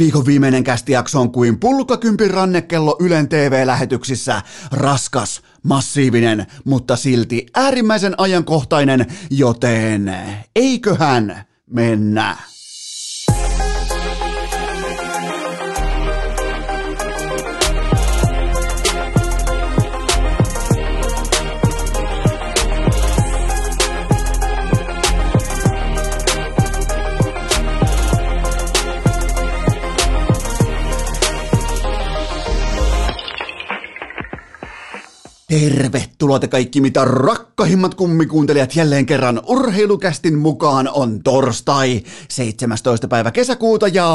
Viikon viimeinen kästijakso on kuin pulkakympin rannekello Ylen TV-lähetyksissä. Raskas, massiivinen, mutta silti äärimmäisen ajankohtainen, joten eiköhän mennä. Tervetuloa te kaikki mitä rakkahimmat kummikuuntelijat jälleen kerran urheilukästin mukaan on torstai 17. päivä kesäkuuta ja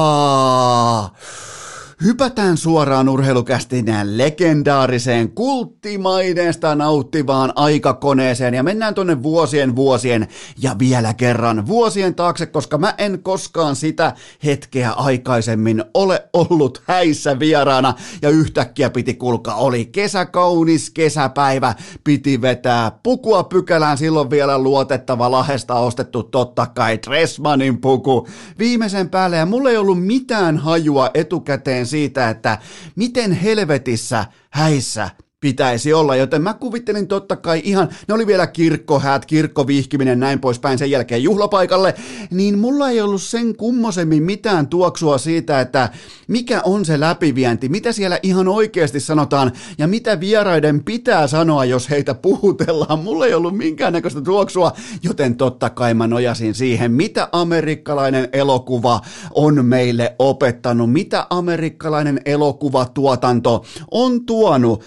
Hypätään suoraan urheilukästin legendaariseen kulttimaineesta nauttivaan aikakoneeseen. Ja mennään tonne vuosien vuosien ja vielä kerran vuosien taakse, koska mä en koskaan sitä hetkeä aikaisemmin ole ollut häissä vieraana. Ja yhtäkkiä piti kulka oli kesäkaunis kesäpäivä, piti vetää pukua pykälään, silloin vielä luotettava lahesta ostettu totta kai Dressmanin puku viimeisen päälle. Ja mulla ei ollut mitään hajua etukäteen siitä, että miten helvetissä häissä pitäisi olla, joten mä kuvittelin totta kai ihan, ne oli vielä kirkkohäät, kirkkovihkiminen, näin poispäin sen jälkeen juhlapaikalle, niin mulla ei ollut sen kummosemmin mitään tuoksua siitä, että mikä on se läpivienti, mitä siellä ihan oikeasti sanotaan ja mitä vieraiden pitää sanoa, jos heitä puhutellaan. Mulla ei ollut minkäännäköistä tuoksua, joten totta kai mä nojasin siihen, mitä amerikkalainen elokuva on meille opettanut, mitä amerikkalainen elokuvatuotanto on tuonut.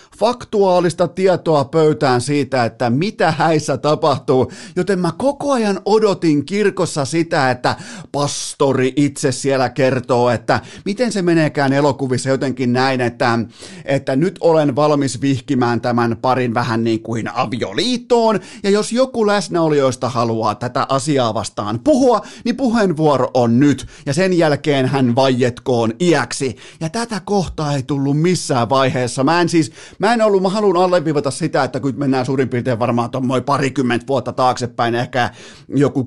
Aktuaalista tietoa pöytään siitä, että mitä häissä tapahtuu, joten mä koko ajan odotin kirkossa sitä, että pastori itse siellä kertoo, että miten se meneekään elokuvissa. Jotenkin näin, että, että nyt olen valmis vihkimään tämän parin vähän niin kuin avioliittoon, ja jos joku läsnäolijoista haluaa tätä asiaa vastaan puhua, niin puheenvuoro on nyt, ja sen jälkeen hän vaietkoon iäksi, ja tätä kohtaa ei tullut missään vaiheessa. Mä en siis, mä en ollut mä haluan alleviivata sitä, että kun mennään suurin piirtein varmaan tuommoin parikymmentä vuotta taaksepäin, ehkä joku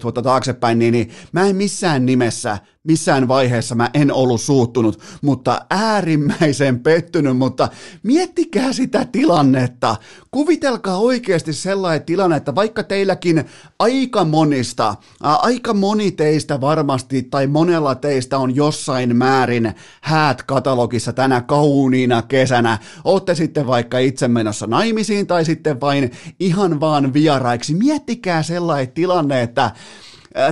18-17 vuotta taaksepäin, niin, niin mä en missään nimessä missään vaiheessa mä en ollut suuttunut, mutta äärimmäisen pettynyt, mutta miettikää sitä tilannetta. Kuvitelkaa oikeasti sellainen tilanne, että vaikka teilläkin aika monista, aika moni teistä varmasti tai monella teistä on jossain määrin häät katalogissa tänä kauniina kesänä, ootte sitten vaikka itse menossa naimisiin tai sitten vain ihan vaan vieraiksi. Miettikää sellainen tilanne, että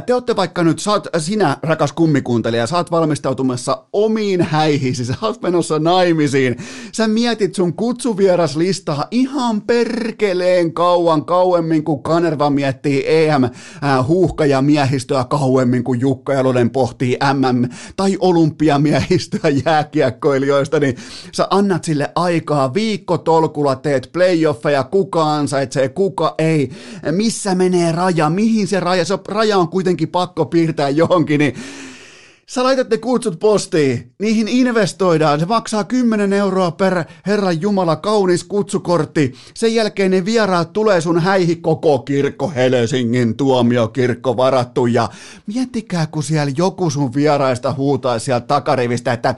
te olette vaikka nyt, oot, sinä rakas kummikuuntelija, sä oot valmistautumassa omiin häihisi, sä oot menossa naimisiin, sä mietit sun kutsuvieraslistaa ihan perkeleen kauan, kauemmin kuin Kanerva miettii EM huuhka ja miehistöä kauemmin kuin Jukka Jalonen pohtii MM tai olympiamiehistöä jääkiekkoilijoista, niin sä annat sille aikaa, viikko tolkulla teet playoffeja, kuka ansaitsee, kuka ei, missä menee raja, mihin se raja, se raja on kuitenkin pakko piirtää johonkin, niin Sä laitat ne kutsut postiin, niihin investoidaan, se maksaa 10 euroa per Herran Jumala kaunis kutsukortti. Sen jälkeen ne vieraat tulee sun häihin koko kirkko, Helsingin tuomiokirkko varattu. Ja miettikää kun siellä joku sun vieraista huutaa sieltä takarivistä, että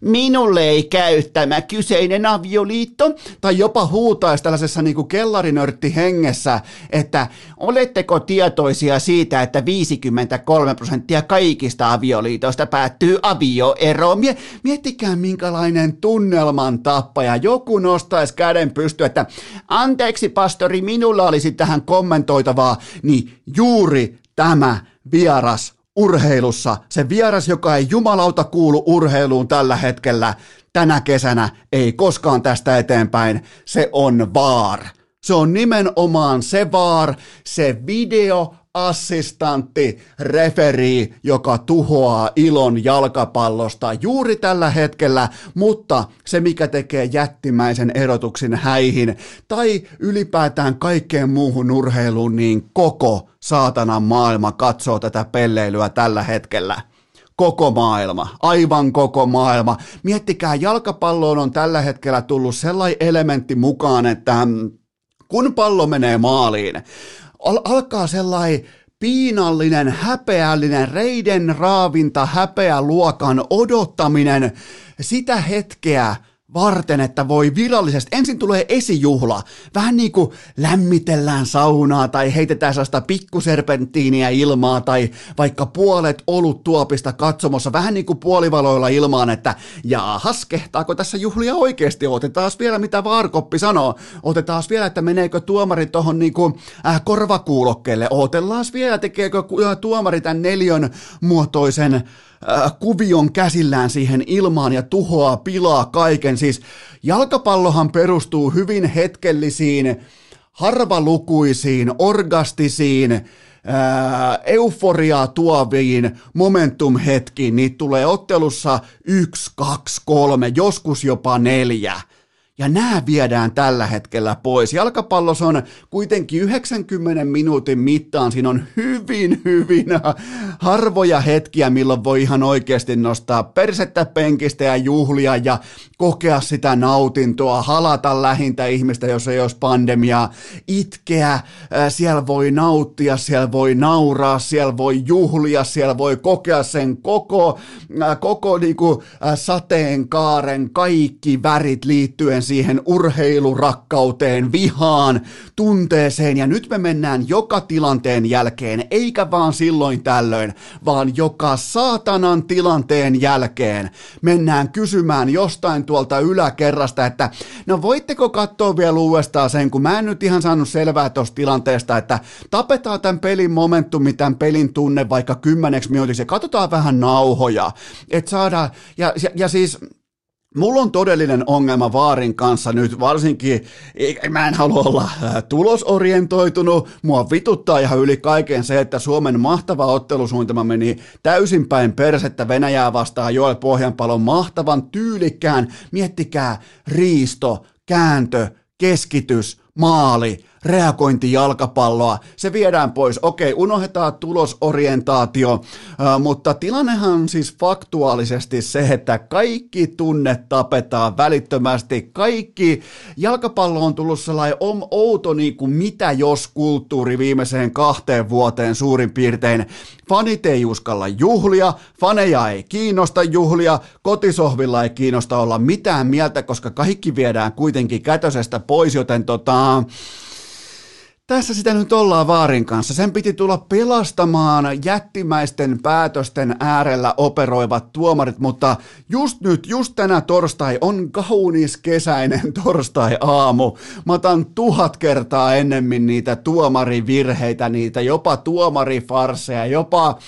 minulle ei käy tämä kyseinen avioliitto, tai jopa huutaisi tällaisessa niin kuin kellarinörtti hengessä, että oletteko tietoisia siitä, että 53 prosenttia kaikista avioliitoista päättyy avioeroon. Miettikää minkälainen tunnelman tappaja. Joku nostaisi käden pysty, että anteeksi pastori, minulla olisi tähän kommentoitavaa, niin juuri tämä vieras urheilussa, se vieras, joka ei jumalauta kuulu urheiluun tällä hetkellä, tänä kesänä, ei koskaan tästä eteenpäin, se on VAR. Se on nimenomaan se VAR, se video assistantti, referi, joka tuhoaa ilon jalkapallosta juuri tällä hetkellä, mutta se mikä tekee jättimäisen erotuksen häihin tai ylipäätään kaikkeen muuhun urheiluun, niin koko saatanan maailma katsoo tätä pelleilyä tällä hetkellä koko maailma, aivan koko maailma. Miettikää, jalkapalloon on tällä hetkellä tullut sellainen elementti mukaan, että kun pallo menee maaliin, al- alkaa sellainen piinallinen, häpeällinen, reiden raavinta, häpeäluokan odottaminen. Sitä hetkeä, varten, että voi virallisesti, ensin tulee esijuhla, vähän niin kuin lämmitellään saunaa tai heitetään sellaista pikkuserpenttiiniä ilmaa tai vaikka puolet olut tuopista katsomossa, vähän niin kuin puolivaloilla ilmaan, että jaahas, kehtaako tässä juhlia oikeasti, otetaan vielä mitä Vaarkoppi sanoo, otetaan vielä, että meneekö tuomari tuohon niin kuin, äh, korvakuulokkeelle, otellaan vielä, tekeekö tuomari tämän neljön muotoisen Äh, kuvion käsillään siihen ilmaan ja tuhoaa, pilaa kaiken. Siis jalkapallohan perustuu hyvin hetkellisiin, harvalukuisiin, orgastisiin, ää, äh, euforiaa tuoviin momentum-hetkiin. Niitä tulee ottelussa yksi, kaksi, kolme, joskus jopa neljä – ja nämä viedään tällä hetkellä pois. Jalkapallossa on kuitenkin 90 minuutin mittaan, siinä on hyvin, hyvin harvoja hetkiä, milloin voi ihan oikeasti nostaa persettä penkistä ja juhlia ja kokea sitä nautintoa, halata lähintä ihmistä, jos ei olisi pandemiaa, itkeä, siellä voi nauttia, siellä voi nauraa, siellä voi juhlia, siellä voi kokea sen koko, koko niin kuin, sateenkaaren kaikki värit liittyen siihen urheilurakkauteen, vihaan, tunteeseen. Ja nyt me mennään joka tilanteen jälkeen, eikä vaan silloin tällöin, vaan joka saatanan tilanteen jälkeen. Mennään kysymään jostain tuolta yläkerrasta, että no voitteko katsoa vielä uudestaan sen, kun mä en nyt ihan saanut selvää tuosta tilanteesta, että tapetaan tämän pelin momentumi, tämän pelin tunne vaikka kymmeneksi minuutiksi ja katsotaan vähän nauhoja, että saadaan, ja, ja, ja siis Mulla on todellinen ongelma Vaarin kanssa nyt, varsinkin mä en halua olla tulosorientoitunut, mua vituttaa ihan yli kaiken se, että Suomen mahtava ottelusuunnitelma meni täysin päin persettä Venäjää vastaan. Joel Pohjanpalon mahtavan tyylikkään, miettikää, riisto, kääntö, keskitys, maali, reagointi jalkapalloa, se viedään pois. Okei, unohdetaan tulosorientaatio, mutta tilannehan on siis faktuaalisesti se, että kaikki tunne tapetaan välittömästi. Kaikki, jalkapallo on tullut sellainen outo niin kuin mitä jos kulttuuri viimeiseen kahteen vuoteen suurin piirtein. Fanit ei uskalla juhlia, faneja ei kiinnosta juhlia, kotisohvilla ei kiinnosta olla mitään mieltä, koska kaikki viedään kuitenkin kätösestä pois, joten tota, tässä sitä nyt ollaan Vaarin kanssa. Sen piti tulla pelastamaan jättimäisten päätösten äärellä operoivat tuomarit, mutta just nyt, just tänä torstai on kaunis kesäinen torstai-aamu. Mä otan tuhat kertaa ennemmin niitä tuomarivirheitä, niitä jopa tuomarifarseja, jopa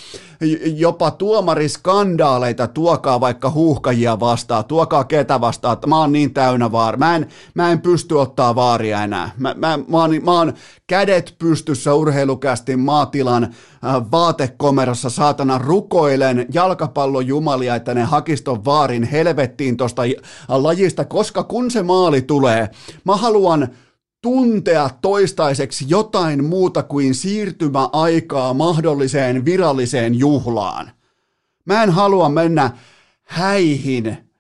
jopa tuomariskandaaleita, tuokaa vaikka huuhkajia vastaan, tuokaa ketä vastaan, että mä oon niin täynnä vaari. Mä en, mä en pysty ottaa vaaria enää. Mä, mä, mä, oon, mä oon kädet pystyssä urheilukästi maatilan äh, vaatekomerossa saatana rukoilen jalkapallojumalia, että ne hakiston vaarin helvettiin tosta lajista, koska kun se maali tulee, mä haluan tuntea toistaiseksi jotain muuta kuin siirtymäaikaa mahdolliseen viralliseen juhlaan. Mä en halua mennä häihin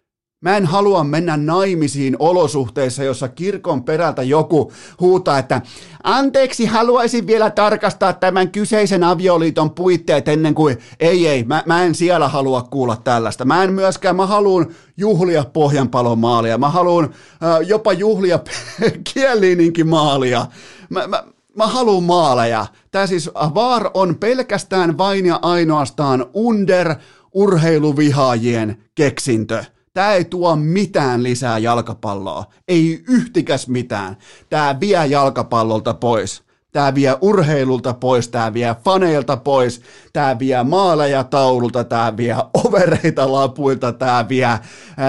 Mä en halua mennä naimisiin olosuhteissa, jossa kirkon perältä joku huutaa, että anteeksi, haluaisin vielä tarkastaa tämän kyseisen avioliiton puitteet ennen kuin, ei ei, mä, mä en siellä halua kuulla tällaista. Mä en myöskään, mä haluan juhlia pohjanpalon maalia, mä haluan äh, jopa juhlia kieliininkin maalia. Mä, mä, mä haluan maaleja. Tämä siis VAR on pelkästään vain ja ainoastaan under urheiluvihaajien keksintö. Tämä ei tuo mitään lisää jalkapalloa. Ei yhtikäs mitään. Tämä vie jalkapallolta pois. Tämä vie urheilulta pois, tämä vie faneilta pois, tämä vie maaleja taululta, tämä vie overeita lapuilta, tämä vie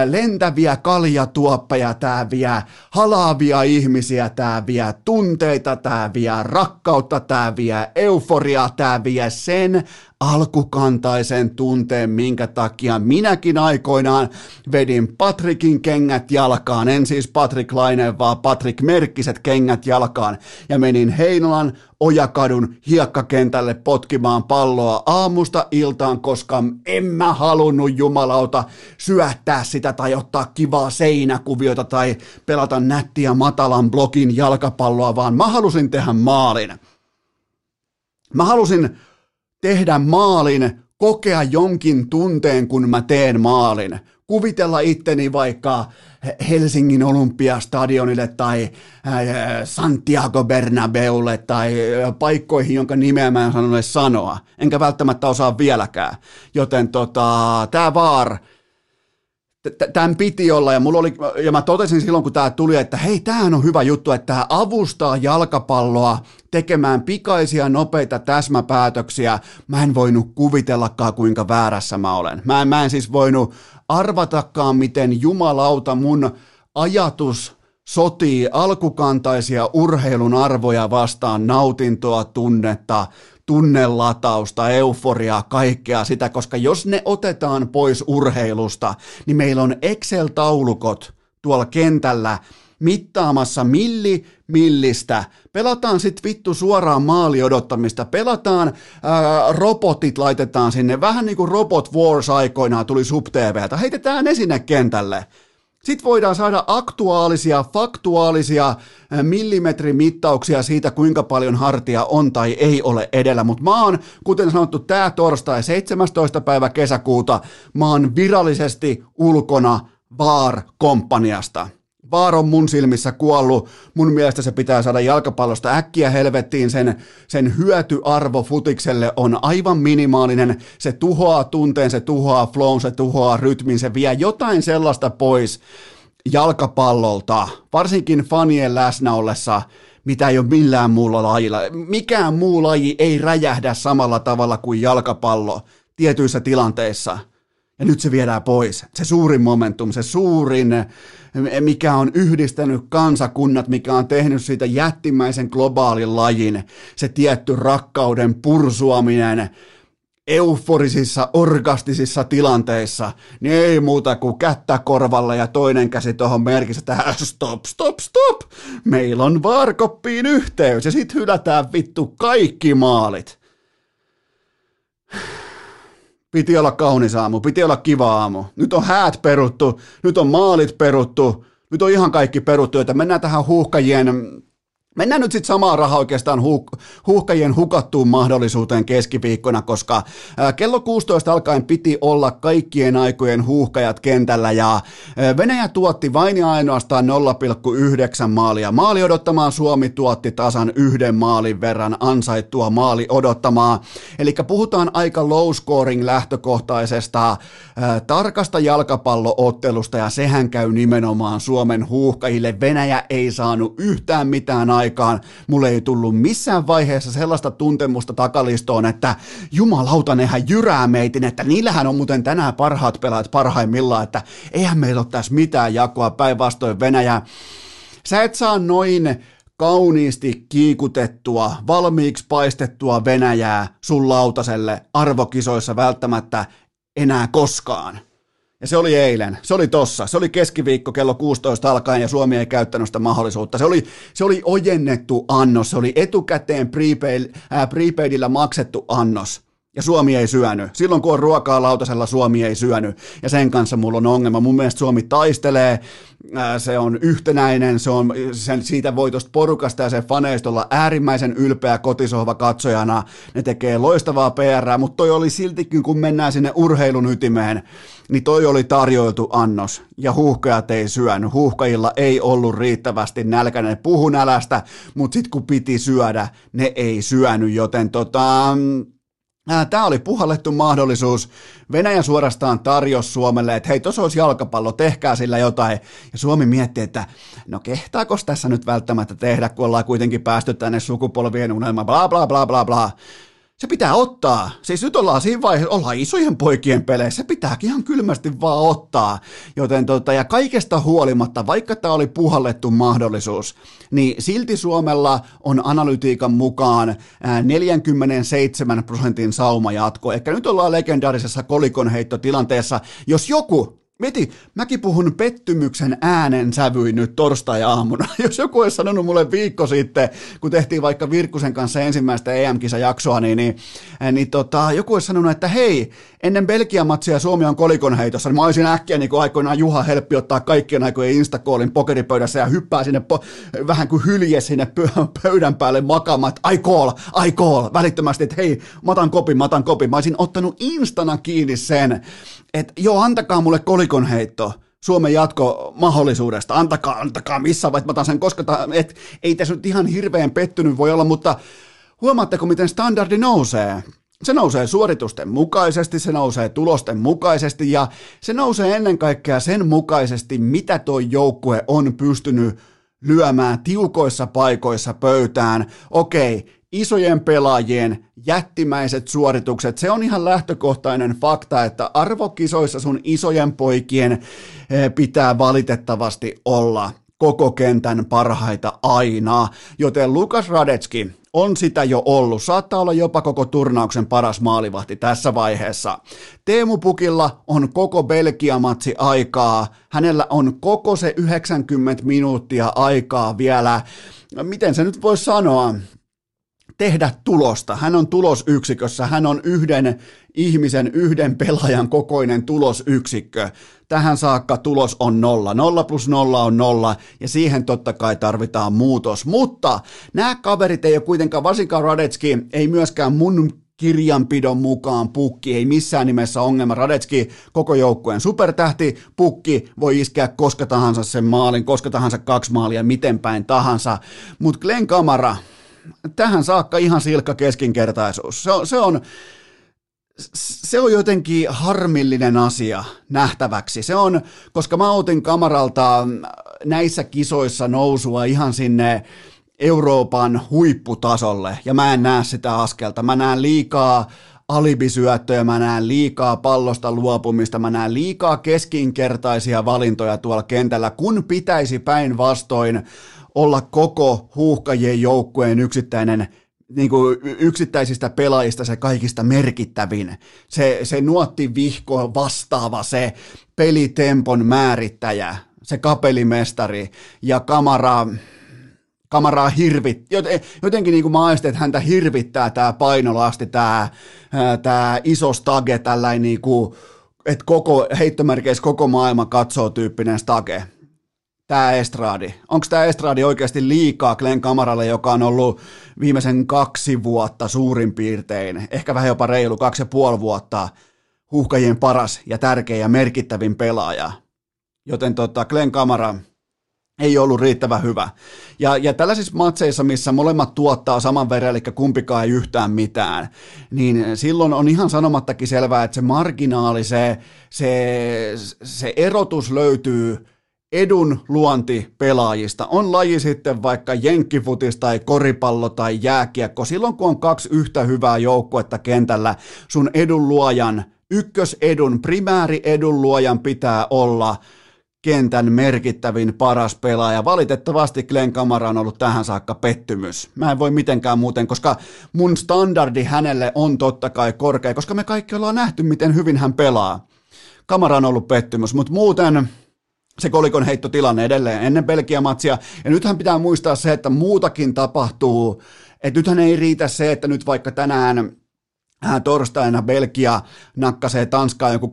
lentäviä kaljatuoppeja, tämä vie halaavia ihmisiä, tämä vie tunteita, tämä vie rakkautta, tämä vie euforiaa, tämä vie sen alkukantaisen tunteen, minkä takia minäkin aikoinaan vedin Patrikin kengät jalkaan, en siis Patrik Laine, vaan Patrik Merkkiset kengät jalkaan, ja menin Heinolan Ojakadun hiekkakentälle potkimaan palloa aamusta iltaan, koska en mä halunnut jumalauta syöttää sitä tai ottaa kivaa seinäkuviota tai pelata nättiä matalan blokin jalkapalloa, vaan mä halusin tehdä maalin. Mä halusin tehdä maalin, kokea jonkin tunteen, kun mä teen maalin. Kuvitella itteni vaikka Helsingin Olympiastadionille tai Santiago Bernabeulle tai paikkoihin, jonka nimeä mä en sanoa. Enkä välttämättä osaa vieläkään. Joten tota, tämä VAR, tämän piti olla, ja, mulla oli, ja mä totesin silloin, kun tämä tuli, että hei, tämähän on hyvä juttu, että tämä avustaa jalkapalloa tekemään pikaisia, nopeita täsmäpäätöksiä. Mä en voinut kuvitellakaan, kuinka väärässä mä olen. Mä en, mä en siis voinut arvatakaan, miten jumalauta mun ajatus sotii alkukantaisia urheilun arvoja vastaan nautintoa, tunnetta, tunnelatausta, euforiaa, kaikkea sitä, koska jos ne otetaan pois urheilusta, niin meillä on Excel-taulukot tuolla kentällä mittaamassa milli millistä. Pelataan sit vittu suoraan maali odottamista. Pelataan, ää, robotit laitetaan sinne, vähän niin kuin Robot Wars aikoinaan tuli sub Heitetään ne sinne kentälle. Sitten voidaan saada aktuaalisia, faktuaalisia millimetrimittauksia siitä, kuinka paljon hartia on tai ei ole edellä. Mutta mä oon, kuten sanottu, tämä torstai 17. päivä kesäkuuta, mä oon virallisesti ulkona VAR-komppaniasta. Vaar on mun silmissä kuollut. Mun mielestä se pitää saada jalkapallosta äkkiä helvettiin. Sen, sen hyötyarvo futikselle on aivan minimaalinen. Se tuhoaa tunteen, se tuhoaa flown, se tuhoaa rytmin, se vie jotain sellaista pois jalkapallolta, varsinkin fanien läsnä ollessa, mitä ei ole millään muulla lajilla. Mikään muu laji ei räjähdä samalla tavalla kuin jalkapallo tietyissä tilanteissa – ja nyt se viedään pois. Se suurin momentum, se suurin, mikä on yhdistänyt kansakunnat, mikä on tehnyt siitä jättimäisen globaalin lajin, se tietty rakkauden pursuaminen, euforisissa, orgastisissa tilanteissa, niin ei muuta kuin kättä korvalla ja toinen käsi tuohon merkissä, että stop, stop, stop, meillä on vaarkoppiin yhteys ja sit hylätään vittu kaikki maalit. Piti olla kaunis aamu, piti olla kiva aamu. Nyt on häät peruttu, nyt on maalit peruttu, nyt on ihan kaikki peruttu, että mennään tähän huuhkajien Mennään nyt sitten samaa rahaa oikeastaan huuh- huuhkajien hukattuun mahdollisuuteen keskiviikkona, koska kello 16 alkaen piti olla kaikkien aikojen huuhkajat kentällä ja Venäjä tuotti vain ja ainoastaan 0,9 maalia. Maali odottamaan Suomi tuotti tasan yhden maalin verran ansaittua maali odottamaa. Eli puhutaan aika low scoring lähtökohtaisesta ää, tarkasta jalkapalloottelusta ja sehän käy nimenomaan Suomen huuhkajille. Venäjä ei saanut yhtään mitään aikaa aikaan mulle ei tullut missään vaiheessa sellaista tuntemusta takalistoon, että jumalauta, nehän jyrää meitin, että niillähän on muuten tänään parhaat pelaajat parhaimmillaan, että eihän meillä ole tässä mitään jakoa päinvastoin Venäjä. Sä et saa noin kauniisti kiikutettua, valmiiksi paistettua Venäjää sun lautaselle arvokisoissa välttämättä enää koskaan. Ja se oli eilen, se oli tossa, se oli keskiviikko kello 16 alkaen ja Suomi ei käyttänyt sitä mahdollisuutta. Se oli, se oli ojennettu annos, se oli etukäteen prepaid, äh, prepaidillä maksettu annos. Ja Suomi ei syönyt. Silloin kun on ruokaa lautasella, Suomi ei syönyt. Ja sen kanssa mulla on ongelma. Mun mielestä Suomi taistelee, se on yhtenäinen, se on, sen, siitä voi tuosta porukasta ja sen faneista olla äärimmäisen ylpeä kotisohva katsojana. Ne tekee loistavaa PR, mutta toi oli siltikin, kun mennään sinne urheilun ytimeen, niin toi oli tarjoiltu annos. Ja huuhkajat ei syönyt. Huuhkajilla ei ollut riittävästi nälkäinen puhu nälästä, mutta sitten kun piti syödä, ne ei syönyt, joten tota, Tämä oli puhallettu mahdollisuus. Venäjä suorastaan tarjosi Suomelle, että hei, tuossa olisi jalkapallo, tehkää sillä jotain. Ja Suomi mietti, että no kehtaako tässä nyt välttämättä tehdä, kun ollaan kuitenkin päästy tänne sukupolvien unelmaan, bla bla bla bla bla. Se pitää ottaa. Siis nyt ollaan siinä vaiheessa, ollaan isojen poikien peleissä, se pitääkin ihan kylmästi vaan ottaa. Joten tota, ja kaikesta huolimatta, vaikka tämä oli puhallettu mahdollisuus, niin silti Suomella on analytiikan mukaan 47 prosentin sauma jatko. Ehkä nyt ollaan legendaarisessa kolikonheittotilanteessa. Jos joku Mieti, mäkin puhun pettymyksen äänen sävyin nyt torstai-aamuna. Jos joku olisi sanonut mulle viikko sitten, kun tehtiin vaikka Virkkusen kanssa ensimmäistä EM-kisajaksoa, niin, niin, niin tota, joku olisi sanonut, että hei, ennen Belgian matsia Suomi on kolikon heitossa, niin mä olisin äkkiä niin kuin aikoinaan Juha Helppi ottaa kaikkien aikojen Instakoolin pokeripöydässä ja hyppää sinne po- vähän kuin hylje sinne pöydän päälle makaamaan, että I call, I call, välittömästi, että hei, mä otan kopin, mä otan kopin. Mä olisin ottanut instana kiinni sen, että joo, antakaa mulle kolikon heitto. Suomen jatko mahdollisuudesta. Antakaa, antakaa missä vaiheessa mä sen, koska ta, et, ei tässä nyt ihan hirveän pettynyt voi olla, mutta huomaatteko, miten standardi nousee? Se nousee suoritusten mukaisesti, se nousee tulosten mukaisesti ja se nousee ennen kaikkea sen mukaisesti, mitä tuo joukkue on pystynyt lyömään tiukoissa paikoissa pöytään. Okei, isojen pelaajien jättimäiset suoritukset, se on ihan lähtökohtainen fakta, että arvokisoissa sun isojen poikien eh, pitää valitettavasti olla koko kentän parhaita aina, joten Lukas Radetski on sitä jo ollut. Saattaa olla jopa koko turnauksen paras maalivahti tässä vaiheessa. Teemu Pukilla on koko Belgia-matsi aikaa. Hänellä on koko se 90 minuuttia aikaa vielä. Miten se nyt voisi sanoa? Tehdä tulosta. Hän on tulosyksikössä, hän on yhden ihmisen, yhden pelaajan kokoinen tulosyksikkö. Tähän saakka tulos on nolla. Nolla plus nolla on nolla, ja siihen totta kai tarvitaan muutos. Mutta nämä kaverit ei ole kuitenkaan, varsinkaan Radetski, ei myöskään mun kirjanpidon mukaan pukki, ei missään nimessä ongelma. Radetski koko joukkueen supertähti, pukki voi iskeä koska tahansa sen maalin, koska tahansa kaksi maalia, miten päin tahansa. Mutta Glenn Kamara, tähän saakka ihan silkka keskinkertaisuus. Se on, se on, se on jotenkin harmillinen asia nähtäväksi. Se on, koska mä otin kamaralta näissä kisoissa nousua ihan sinne Euroopan huipputasolle, ja mä en näe sitä askelta. Mä näen liikaa alibisyöttöjä, mä näen liikaa pallosta luopumista, mä näen liikaa keskinkertaisia valintoja tuolla kentällä, kun pitäisi päinvastoin olla koko huuhkajien joukkueen yksittäinen niin kuin yksittäisistä pelaajista se kaikista merkittävin, se, se nuotti vihko vastaava, se pelitempon määrittäjä, se kapelimestari ja kamara, kamaraa hirvit, jotenkin niin kuin mä aistin, että häntä hirvittää tämä painolasti, tämä, tämä iso stage, tällainen niin kuin, että koko, heittomerkeissä koko maailma katsoo tyyppinen stage tämä Estradi? Onko tämä Estradi oikeasti liikaa Glenn Kamaralle, joka on ollut viimeisen kaksi vuotta suurin piirtein, ehkä vähän jopa reilu kaksi ja puoli vuotta, huhkajien paras ja tärkein ja merkittävin pelaaja. Joten tota, Glenn Kamara ei ollut riittävän hyvä. Ja, ja tällaisissa matseissa, missä molemmat tuottaa saman verran, eli kumpikaan ei yhtään mitään, niin silloin on ihan sanomattakin selvää, että se marginaali, se, se, se erotus löytyy edun luonti pelaajista. On laji sitten vaikka jenkkifutis tai koripallo tai jääkiekko. Silloin kun on kaksi yhtä hyvää joukkuetta kentällä, sun edun luojan, ykkösedun, primääri edun luojan pitää olla kentän merkittävin paras pelaaja. Valitettavasti Glenn Kamara on ollut tähän saakka pettymys. Mä en voi mitenkään muuten, koska mun standardi hänelle on totta kai korkea, koska me kaikki ollaan nähty, miten hyvin hän pelaa. Kamara on ollut pettymys, mutta muuten se kolikon heittotilanne edelleen ennen Belgia-matsia. Ja nythän pitää muistaa se, että muutakin tapahtuu. Että nythän ei riitä se, että nyt vaikka tänään torstaina Belgia nakkasee Tanskaa joku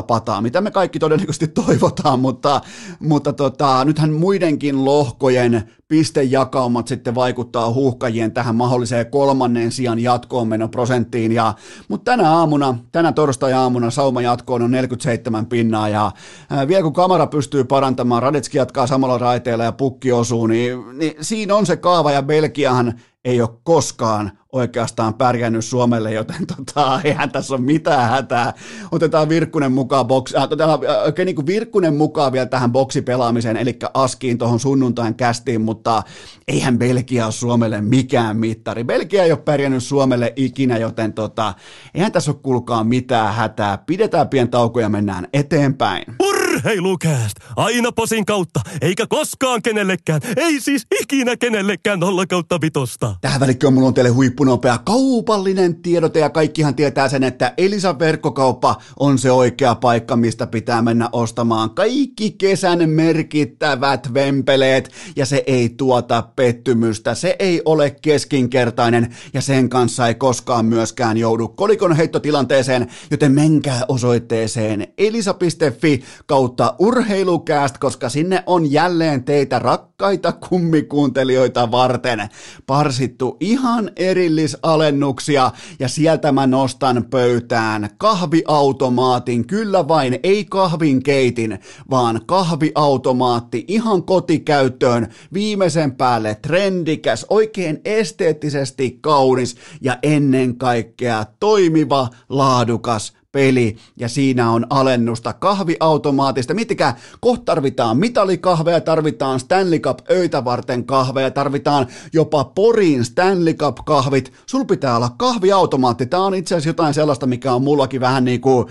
8-0 pataa, mitä me kaikki todennäköisesti toivotaan, mutta, mutta tota, nythän muidenkin lohkojen pistejakaumat sitten vaikuttaa huuhkajien tähän mahdolliseen kolmannen sijan jatkoon prosenttiin. Ja, mutta tänä aamuna, tänä torstai-aamuna sauma jatkoon on 47 pinnaa ja ää, vielä kun kamera pystyy parantamaan, Radetski jatkaa samalla raiteella ja pukki osuu, niin, niin siinä on se kaava ja Belgiahan ei ole koskaan oikeastaan pärjännyt Suomelle, joten tota, eihän tässä ole mitään hätää. Otetaan Virkkunen mukaan, boksi, äh, otetaan, äh, niin kuin Virkkunen mukaan vielä tähän boksipelaamiseen, eli Askiin tuohon sunnuntain kästiin, mutta eihän Belgia ole Suomelle mikään mittari. Belgia ei ole pärjännyt Suomelle ikinä, joten tota, eihän tässä ole kuulkaa mitään hätää. Pidetään pieni tauko ja mennään eteenpäin. Purr! Urheilukääst! Aina posin kautta, eikä koskaan kenellekään, ei siis ikinä kenellekään nolla kautta vitosta. Tähän välikköön mulla on teille huippunopea kaupallinen tiedote ja kaikkihan tietää sen, että Elisa verkkokauppa on se oikea paikka, mistä pitää mennä ostamaan kaikki kesän merkittävät vempeleet ja se ei tuota pettymystä, se ei ole keskinkertainen ja sen kanssa ei koskaan myöskään joudu kolikon heittotilanteeseen, joten menkää osoitteeseen elisa.fi kautta urheilukääst, koska sinne on jälleen teitä rakkaita kummikuuntelijoita varten. Parsittu ihan erillisalennuksia ja sieltä mä nostan pöytään kahviautomaatin, kyllä vain ei kahvin keitin, vaan kahviautomaatti ihan kotikäyttöön, viimeisen päälle trendikäs, oikein esteettisesti kaunis ja ennen kaikkea toimiva, laadukas peli ja siinä on alennusta kahviautomaatista. Miettikää, kohta tarvitaan mitalikahveja, tarvitaan Stanley Cup öitä varten kahveja, tarvitaan jopa Porin Stanley Cup kahvit. Sul pitää olla kahviautomaatti. Tämä on itse asiassa jotain sellaista, mikä on mullakin vähän niin kuin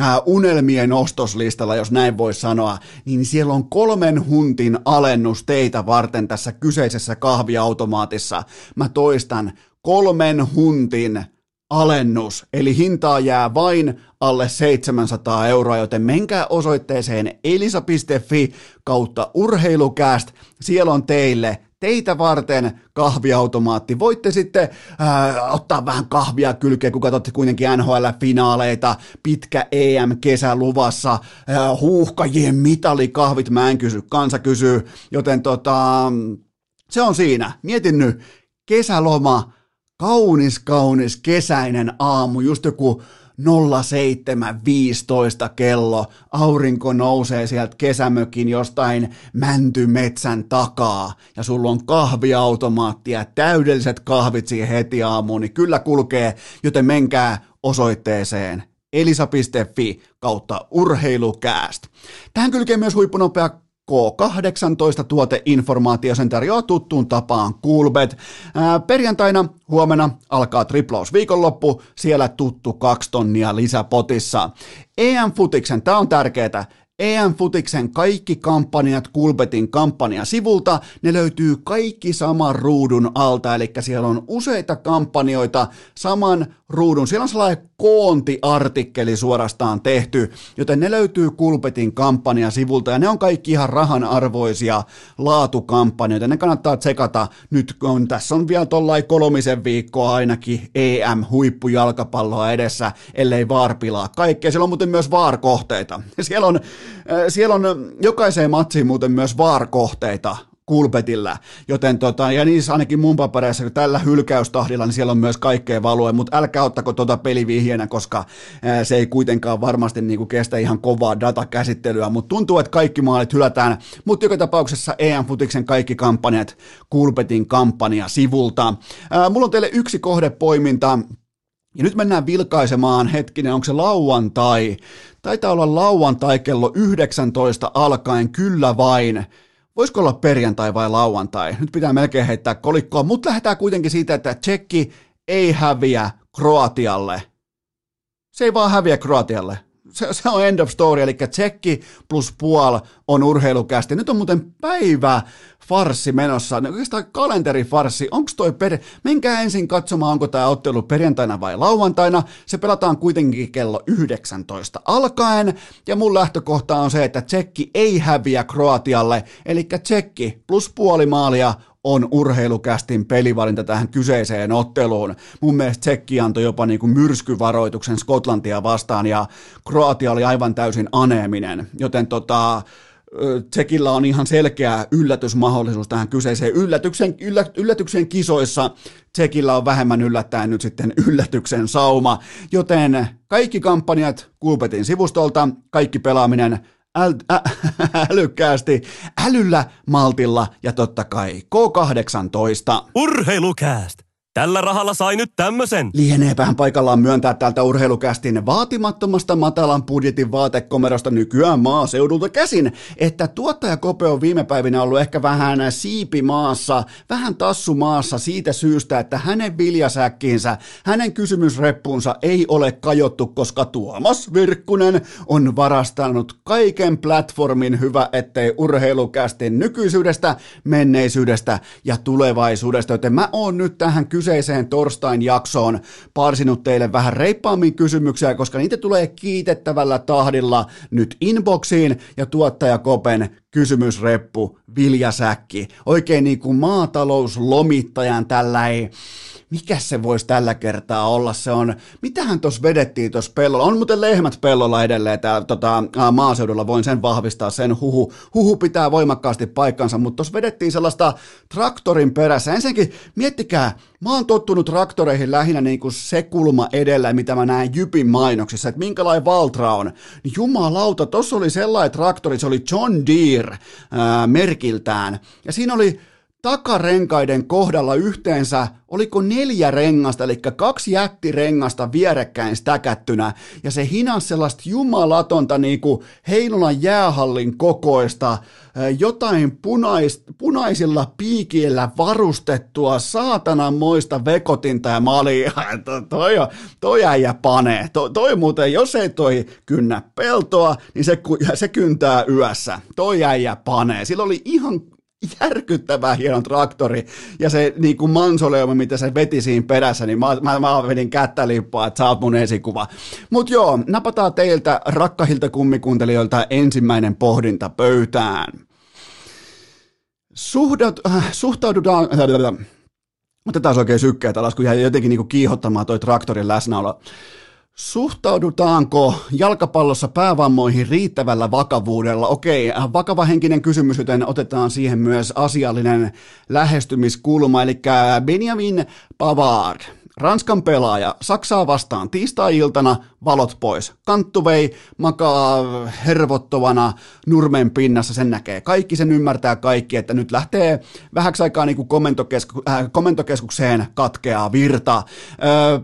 äh, unelmien ostoslistalla, jos näin voi sanoa. Niin siellä on kolmen huntin alennus teitä varten tässä kyseisessä kahviautomaatissa. Mä toistan, kolmen huntin alennus, eli hintaa jää vain alle 700 euroa, joten menkää osoitteeseen elisa.fi kautta urheilukääst, siellä on teille teitä varten kahviautomaatti. Voitte sitten äh, ottaa vähän kahvia kylkeen, kun katsotte kuitenkin NHL-finaaleita, pitkä EM-kesä luvassa, äh, huuhkajien mitalikahvit, mä en kysy, kansa kysyy, joten tota, se on siinä. Mietin nyt, kesäloma, kaunis, kaunis kesäinen aamu, just joku 07.15 kello, aurinko nousee sieltä kesämökin jostain mäntymetsän takaa. Ja sulla on kahviautomaatti ja täydelliset kahvit siihen heti aamuun, niin kyllä kulkee, joten menkää osoitteeseen elisa.fi kautta urheilukääst. Tähän kylkee myös huippunopea K18 tuoteinformaatio sen tarjoaa tuttuun tapaan. Ää, perjantaina huomenna alkaa triplaus viikonloppu, siellä tuttu kaksi tonnia lisäpotissa. EM-futiksen, tämä on tärkeää, EM-futiksen kaikki kampanjat Kulbetin kampanjasivulta, ne löytyy kaikki saman ruudun alta, eli siellä on useita kampanjoita saman ruudun. Siellä on sellainen koontiartikkeli suorastaan tehty, joten ne löytyy Kulpetin kampanjasivulta ja ne on kaikki ihan rahan arvoisia laatukampanjoita. Ne kannattaa tsekata nyt, kun tässä on vielä tollain kolmisen viikkoa ainakin EM-huippujalkapalloa edessä, ellei vaar pilaa kaikkea. Siellä on muuten myös vaarkohteita. Siellä on, äh, siellä on jokaiseen matsiin muuten myös vaarkohteita Kulpetillä, joten tota, ja niissä ainakin mun papereissa, tällä hylkäystahdilla, niin siellä on myös kaikkea value, mutta älkää ottako tuota pelivihjenä, koska ää, se ei kuitenkaan varmasti niinku kestä ihan kovaa datakäsittelyä, mutta tuntuu, että kaikki maalit hylätään, mutta joka tapauksessa EM-futiksen kaikki kampanjat Kulpetin kampanja sivulta. Ää, mulla on teille yksi kohdepoiminta, ja nyt mennään vilkaisemaan, hetkinen, onko se lauantai? Taitaa olla lauantai kello 19 alkaen, kyllä vain. Voisiko olla perjantai vai lauantai? Nyt pitää melkein heittää kolikkoa, mutta lähdetään kuitenkin siitä, että Tsekki ei häviä Kroatialle. Se ei vaan häviä Kroatialle se, se on end of story, eli tsekki plus puol on urheilukästi. Nyt on muuten päivä farsi menossa, oikeastaan kalenterifarsi, onko toi per... Menkää ensin katsomaan, onko tämä ottelu perjantaina vai lauantaina. Se pelataan kuitenkin kello 19 alkaen, ja mun lähtökohta on se, että tsekki ei häviä Kroatialle, eli tsekki plus puoli maalia on urheilukästin pelivalinta tähän kyseiseen otteluun. Mun mielestä Tsekki antoi jopa niin kuin myrskyvaroituksen Skotlantia vastaan ja Kroatia oli aivan täysin aneeminen, joten tota, Tsekillä on ihan selkeä yllätysmahdollisuus tähän kyseiseen yllätyksen, yllä, yllätyksen kisoissa. Tsekillä on vähemmän yllättäen nyt sitten yllätyksen sauma, joten kaikki kampanjat Kulpetin sivustolta, kaikki pelaaminen äl, ä, älykkäästi, älyllä, maltilla ja totta kai K18. Urheilukääst! Tällä rahalla sai nyt tämmösen. Lieneepähän paikallaan myöntää täältä urheilukästin vaatimattomasta matalan budjetin vaatekomerosta nykyään maaseudulta käsin, että tuottaja Kope on viime päivinä ollut ehkä vähän siipimaassa, vähän tassumaassa siitä syystä, että hänen viljasäkkiinsä, hänen kysymysreppuunsa ei ole kajottu, koska Tuomas Virkkunen on varastanut kaiken platformin hyvä, ettei urheilukästin nykyisyydestä, menneisyydestä ja tulevaisuudesta, joten mä oon nyt tähän kyseiseen torstain jaksoon parsinut teille vähän reippaammin kysymyksiä, koska niitä tulee kiitettävällä tahdilla nyt inboxiin ja tuottaja Kopen kysymysreppu Viljasäkki. Oikein niin kuin maatalouslomittajan tällä ei mikä se voisi tällä kertaa olla? Se on, mitähän tuossa vedettiin tuossa pellolla? On muuten lehmät pellolla edelleen täällä tota, maaseudulla, voin sen vahvistaa, sen huhu, huhu pitää voimakkaasti paikkansa, mutta tuossa vedettiin sellaista traktorin perässä. Ensinnäkin miettikää, mä oon tottunut traktoreihin lähinnä niin kuin se kulma edellä, mitä mä näen Jypin mainoksissa, että minkälainen Valtra on. Niin jumalauta, tuossa oli sellainen traktori, se oli John Deere ää, merkiltään, ja siinä oli takarenkaiden kohdalla yhteensä, oliko neljä rengasta, eli kaksi jättirengasta vierekkäin stäkättynä, ja se hinas sellaista jumalatonta kuin Heinolan jäähallin kokoista, jotain punais, punaisilla piikillä varustettua saatanan vekotinta, ja mä olin, toi, toi äijä panee, toi, toi muuten, jos ei toi kynnä peltoa, niin se, se kyntää yössä, toi äijä panee, sillä oli ihan järkyttävän hieno traktori, ja se niin kuin mansoleuma, mitä se veti siinä perässä, niin mä, mä, mä vedin kättä lippua, että sä oot mun esikuva. Mut joo, napataan teiltä rakkahilta kummikuuntelijoilta ensimmäinen pohdinta pöytään. Suhdat, äh, suhtaudutaan, äh, otetaan oikein sykkeet alas, kun jotenkin niin kuin kiihottamaan toi traktorin läsnäolo. Suhtaudutaanko jalkapallossa päävammoihin riittävällä vakavuudella? Okei, vakava henkinen kysymys, joten otetaan siihen myös asiallinen lähestymiskulma, eli Benjamin Pavard – Ranskan pelaaja Saksaa vastaan tiistai-iltana, valot pois. Kanttu vei, makaa hervottovana nurmen pinnassa, sen näkee kaikki, sen ymmärtää kaikki, että nyt lähtee vähäksi aikaa niin kuin komentokesku, äh, komentokeskukseen katkeaa virta. Äh,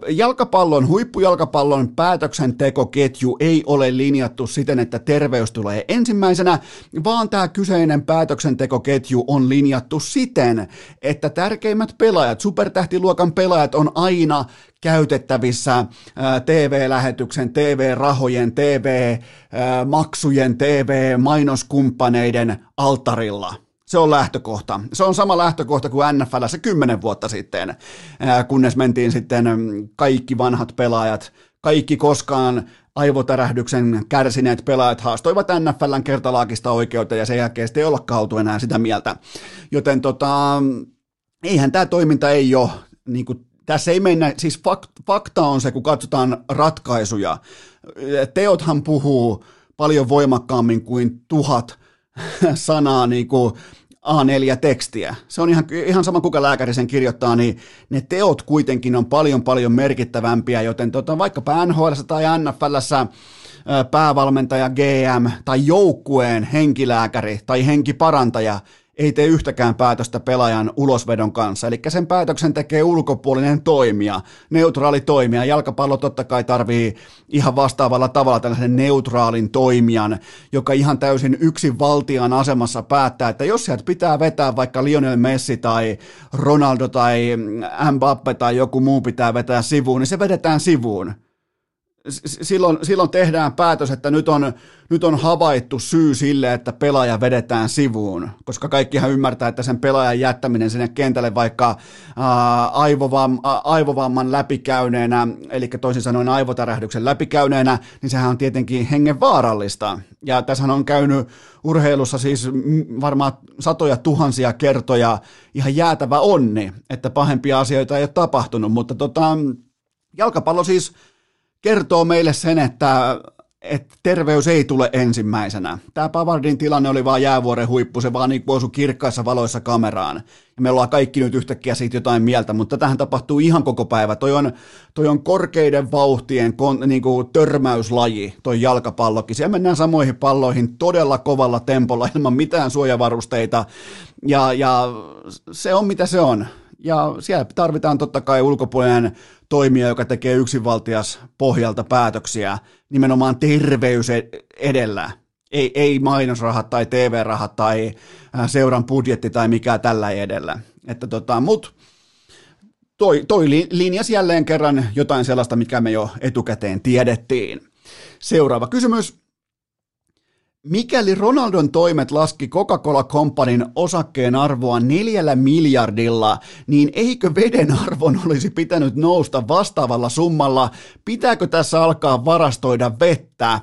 jalkapallon, huippujalkapallon päätöksentekoketju ei ole linjattu siten, että terveys tulee ensimmäisenä, vaan tämä kyseinen päätöksentekoketju on linjattu siten, että tärkeimmät pelaajat, supertähtiluokan pelaajat on aina aina käytettävissä TV-lähetyksen, TV-rahojen, TV-maksujen, TV-mainoskumppaneiden altarilla. Se on lähtökohta. Se on sama lähtökohta kuin NFLssä kymmenen vuotta sitten, kunnes mentiin sitten kaikki vanhat pelaajat, kaikki koskaan aivotärähdyksen kärsineet pelaajat haastoivat NFLn kertalaakista oikeutta ja sen jälkeen sitten ei ollakaan oltu enää sitä mieltä. Joten tota, eihän tämä toiminta ei ole niin kuin tässä ei mennä, siis fakta on se, kun katsotaan ratkaisuja. Teothan puhuu paljon voimakkaammin kuin tuhat sanaa niin kuin A4-tekstiä. Se on ihan, ihan sama, kuka lääkäri sen kirjoittaa, niin ne teot kuitenkin on paljon paljon merkittävämpiä, joten tota, vaikka NHL tai NFLssä päävalmentaja, GM tai joukkueen henkilääkäri tai henkiparantaja ei tee yhtäkään päätöstä pelaajan ulosvedon kanssa. Eli sen päätöksen tekee ulkopuolinen toimija, neutraali toimija. Jalkapallo totta kai tarvii ihan vastaavalla tavalla tällaisen neutraalin toimijan, joka ihan täysin yksin valtian asemassa päättää, että jos sieltä pitää vetää vaikka Lionel Messi tai Ronaldo tai Mbappe tai joku muu pitää vetää sivuun, niin se vedetään sivuun silloin, silloin tehdään päätös, että nyt on, nyt on havaittu syy sille, että pelaaja vedetään sivuun, koska kaikkihan ymmärtää, että sen pelaajan jättäminen sinne kentälle vaikka ää, aivovam, ää, aivovamman läpikäyneenä, eli toisin sanoen aivotärähdyksen läpikäyneenä, niin sehän on tietenkin hengen vaarallista. Ja tässä on käynyt urheilussa siis varmaan satoja tuhansia kertoja ihan jäätävä onni, että pahempia asioita ei ole tapahtunut, mutta tota, jalkapallo siis – kertoo meille sen, että, että terveys ei tule ensimmäisenä. Tämä Pavardin tilanne oli vaan jäävuoren huippu, se vaan niin osui kirkkaissa valoissa kameraan. Ja me ollaan kaikki nyt yhtäkkiä siitä jotain mieltä, mutta tähän tapahtuu ihan koko päivä. Toi on, toi on korkeiden vauhtien kon, niin kuin törmäyslaji, toi jalkapallokin. Siellä mennään samoihin palloihin todella kovalla tempolla ilman mitään suojavarusteita. Ja, ja se on mitä se on Ja siellä tarvitaan totta kai ulkopuolinen toimija, joka tekee yksinvaltias pohjalta päätöksiä nimenomaan terveys e- edellä. Ei, ei mainosrahat tai TV-rahat tai äh, seuran budjetti tai mikä tällä edellä. Että tota, mut toi, toi linjas jälleen kerran jotain sellaista, mikä me jo etukäteen tiedettiin. Seuraava kysymys. Mikäli Ronaldon toimet laski Coca-Cola Companyn osakkeen arvoa neljällä miljardilla, niin eikö veden arvon olisi pitänyt nousta vastaavalla summalla? Pitääkö tässä alkaa varastoida vettä?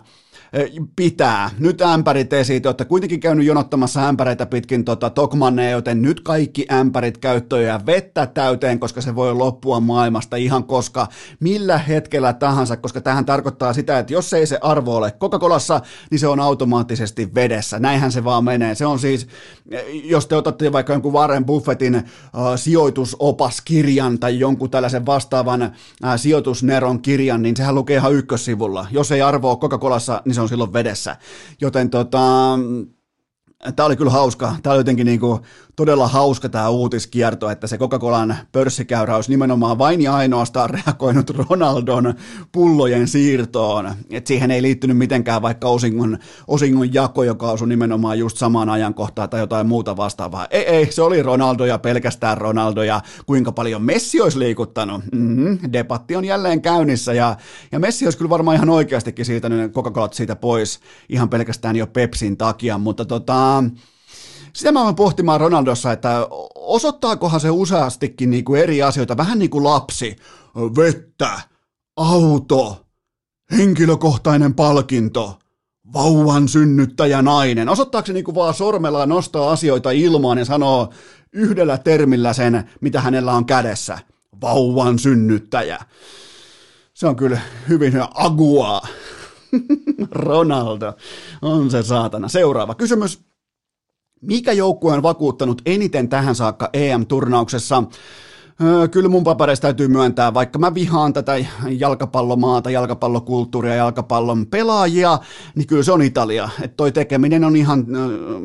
Pitää. Nyt ämpärit esiin, te olette kuitenkin käynyt jonottamassa ämpäreitä pitkin tota Tokmanneja, joten nyt kaikki ämpärit käyttöön ja vettä täyteen, koska se voi loppua maailmasta ihan koska millä hetkellä tahansa, koska tähän tarkoittaa sitä, että jos ei se arvo ole Coca-Colassa, niin se on automaattisesti vedessä. Näinhän se vaan menee. Se on siis, jos te otatte vaikka jonkun Warren Buffettin uh, sijoitusopaskirjan tai jonkun tällaisen vastaavan uh, sijoitusneron kirjan, niin sehän lukee ihan ykkössivulla. Jos ei arvo ole Coca-Colassa, niin se on silloin vedessä. Joten tota, tämä oli kyllä hauska. Tämä oli jotenkin niin kuin todella hauska tämä uutiskierto, että se Coca-Colan pörssikäyrä olisi nimenomaan vain ja ainoastaan reagoinut Ronaldon pullojen siirtoon. Et siihen ei liittynyt mitenkään vaikka osingon, osingon jako, joka osui nimenomaan just samaan ajankohtaan tai jotain muuta vastaavaa. Ei, ei, se oli Ronaldo ja pelkästään Ronaldo ja kuinka paljon Messi olisi liikuttanut. Mm-hmm. Debatti on jälleen käynnissä ja, ja Messi olisi kyllä varmaan ihan oikeastikin siirtänyt Coca-Colat siitä pois ihan pelkästään jo Pepsin takia, mutta tota, sitä mä oon pohtimaan Ronaldossa, että osoittaakohan se useastikin niin kuin eri asioita, vähän niin kuin lapsi, vettä, auto, henkilökohtainen palkinto, vauvan synnyttäjä nainen. Osoittaako se niin kuin vaan sormella nostaa asioita ilmaan ja sanoo yhdellä termillä sen, mitä hänellä on kädessä. Vauvan synnyttäjä. Se on kyllä hyvin agua. Ronaldo on se saatana. Seuraava kysymys. Mikä joukkue on vakuuttanut eniten tähän saakka EM-turnauksessa? Öö, kyllä mun papereista täytyy myöntää, vaikka mä vihaan tätä jalkapallomaata, jalkapallokulttuuria, jalkapallon pelaajia, niin kyllä se on Italia. Että toi tekeminen on ihan,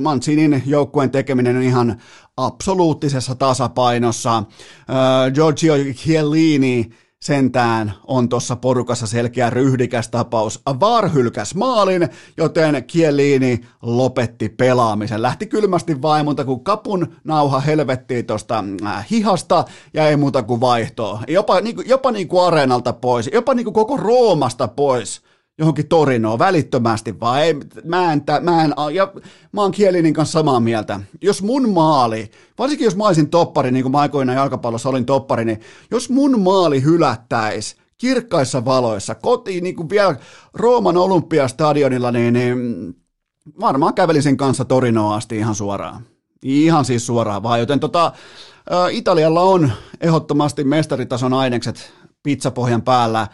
Mancinin joukkueen tekeminen on ihan absoluuttisessa tasapainossa. Öö, Giorgio Chiellini, sentään on tuossa porukassa selkeä ryhdikäs tapaus. VAR hylkäs maalin, joten Kieliini lopetti pelaamisen. Lähti kylmästi vain muuta kuin kapun nauha helvettiin tuosta äh, hihasta ja ei muuta kuin vaihtoa. Jopa, niin jopa niin kuin areenalta pois, jopa niin kuin koko Roomasta pois johonkin torinoon välittömästi, vai ei, mä en, mä en, ja mä oon Kielinin kanssa samaa mieltä. Jos mun maali, varsinkin jos mä olisin toppari, niin kuin mä aikoinaan jalkapallossa olin toppari, niin jos mun maali hylättäisi kirkkaissa valoissa kotiin, niin kuin vielä Rooman olympiastadionilla, niin, niin varmaan kävelisin kanssa Torinoa asti ihan suoraan. Ihan siis suoraan vaan, joten tota, Italialla on ehdottomasti mestaritason ainekset pizzapohjan päällä.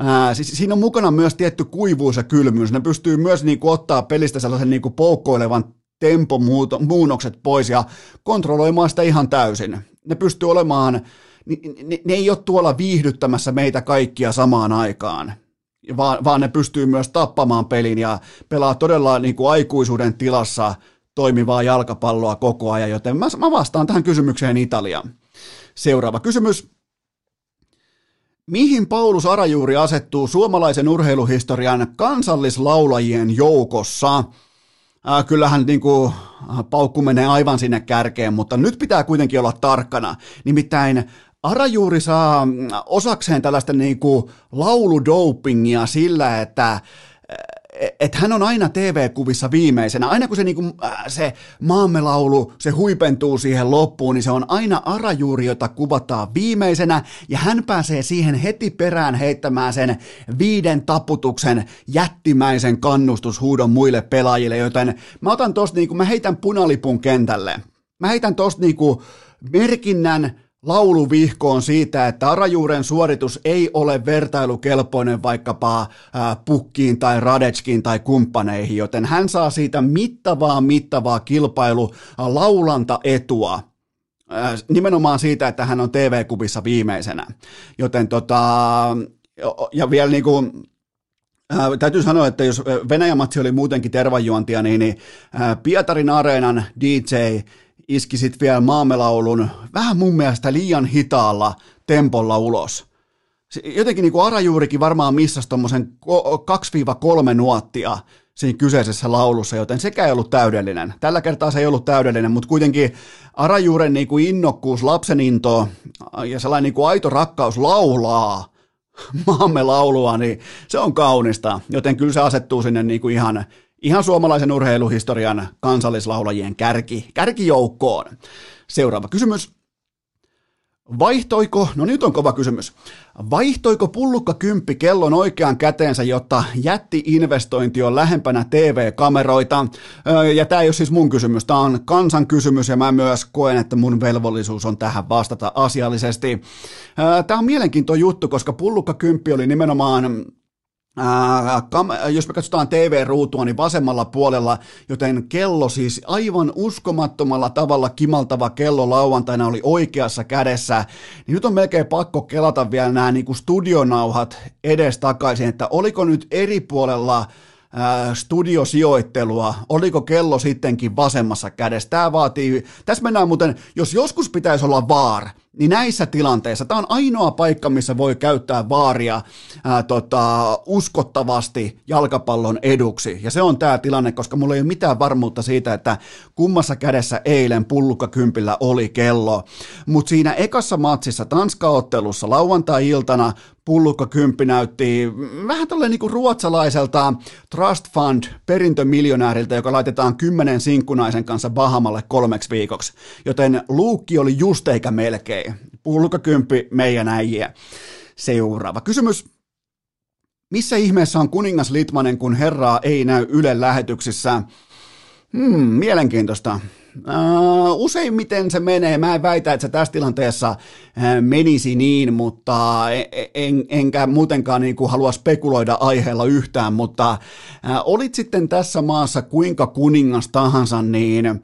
Ää, siis siinä on mukana myös tietty kuivuus ja kylmyys. Ne pystyy myös niin kuin, ottaa pelistä sellaisen niin kuin, poukkoilevan tempomuunnokset pois ja kontrolloimaan sitä ihan täysin. Ne pystyy olemaan, ne, ne, ne ei ole tuolla viihdyttämässä meitä kaikkia samaan aikaan, vaan, vaan ne pystyy myös tappamaan pelin ja pelaa todella niin kuin aikuisuuden tilassa toimivaa jalkapalloa koko ajan, joten mä, mä vastaan tähän kysymykseen Italia. Seuraava kysymys. Mihin Paulus Arajuuri asettuu suomalaisen urheiluhistorian kansallislaulajien joukossa? Äh, kyllähän niin kuin, paukku menee aivan sinne kärkeen, mutta nyt pitää kuitenkin olla tarkkana. Nimittäin Arajuuri saa osakseen tällaista niin kuin lauludopingia sillä, että että hän on aina TV-kuvissa viimeisenä. Aina kun se, niin kuin, äh, se maamelaulu, se huipentuu siihen loppuun, niin se on aina arajuuri, jota kuvataan viimeisenä, ja hän pääsee siihen heti perään heittämään sen viiden taputuksen jättimäisen kannustushuudon muille pelaajille, joten mä otan tosta, niin kuin, mä heitän punalipun kentälle. Mä heitän tosta niin kuin, merkinnän, lauluvihkoon siitä, että Arajuuren suoritus ei ole vertailukelpoinen vaikkapa Pukkiin tai Radetskin tai kumppaneihin, joten hän saa siitä mittavaa mittavaa kilpailu laulanta etua nimenomaan siitä, että hän on TV-kuvissa viimeisenä. Joten tota, ja vielä niin kuin, täytyy sanoa, että jos Venäjän matsi oli muutenkin tervajuontia, niin, niin Pietarin areenan DJ iski sitten vielä maamelaulun vähän mun mielestä liian hitaalla tempolla ulos. Jotenkin niin kuin Arajuurikin varmaan missasi tuommoisen 2-3 nuottia siinä kyseisessä laulussa, joten sekä ei ollut täydellinen. Tällä kertaa se ei ollut täydellinen, mutta kuitenkin Arajuuren niin kuin innokkuus, lapsen into ja sellainen niin kuin aito rakkaus laulaa maamme laulua, niin se on kaunista, joten kyllä se asettuu sinne niin kuin ihan, ihan suomalaisen urheiluhistorian kansallislaulajien kärki, kärkijoukkoon. Seuraava kysymys. Vaihtoiko, no nyt on kova kysymys, vaihtoiko pullukka kymppi kellon oikean käteensä, jotta jätti-investointi on lähempänä TV-kameroita? Ja tämä ei ole siis mun kysymys, tämä on kansan kysymys ja mä myös koen, että mun velvollisuus on tähän vastata asiallisesti. Tämä on mielenkiintoinen juttu, koska pullukka kymppi oli nimenomaan jos me katsotaan TV-ruutua, niin vasemmalla puolella, joten kello siis aivan uskomattomalla tavalla kimaltava kello lauantaina oli oikeassa kädessä, niin nyt on melkein pakko kelata vielä nämä niin kuin studionauhat edestakaisin, että oliko nyt eri puolella studiosijoittelua, oliko kello sittenkin vasemmassa kädessä. Tämä vaatii, tässä mennään muuten, jos joskus pitäisi olla vaar, niin näissä tilanteissa tämä on ainoa paikka, missä voi käyttää vaaria ää, tota, uskottavasti jalkapallon eduksi. Ja se on tämä tilanne, koska mulla ei ole mitään varmuutta siitä, että kummassa kädessä eilen pullukkakympillä oli kello. Mutta siinä ekassa matsissa, Tanska-ottelussa, lauantai-iltana, pullukkakymppi näytti vähän tolleen niinku ruotsalaiselta trust fund perintömiljonääriltä, joka laitetaan kymmenen sinkkunaisen kanssa Bahamalle kolmeksi viikoksi. Joten luukki oli just eikä melkein okei. kymppi meidän äijä. Seuraava kysymys. Missä ihmeessä on kuningas Litmanen, kun herraa ei näy Yle lähetyksissä? Hmm, mielenkiintoista. Uh, useimmiten se menee. Mä en väitä, että se tässä tilanteessa uh, menisi niin, mutta en, en, enkä muutenkaan niin kuin halua spekuloida aiheella yhtään, mutta uh, olit sitten tässä maassa kuinka kuningas tahansa, niin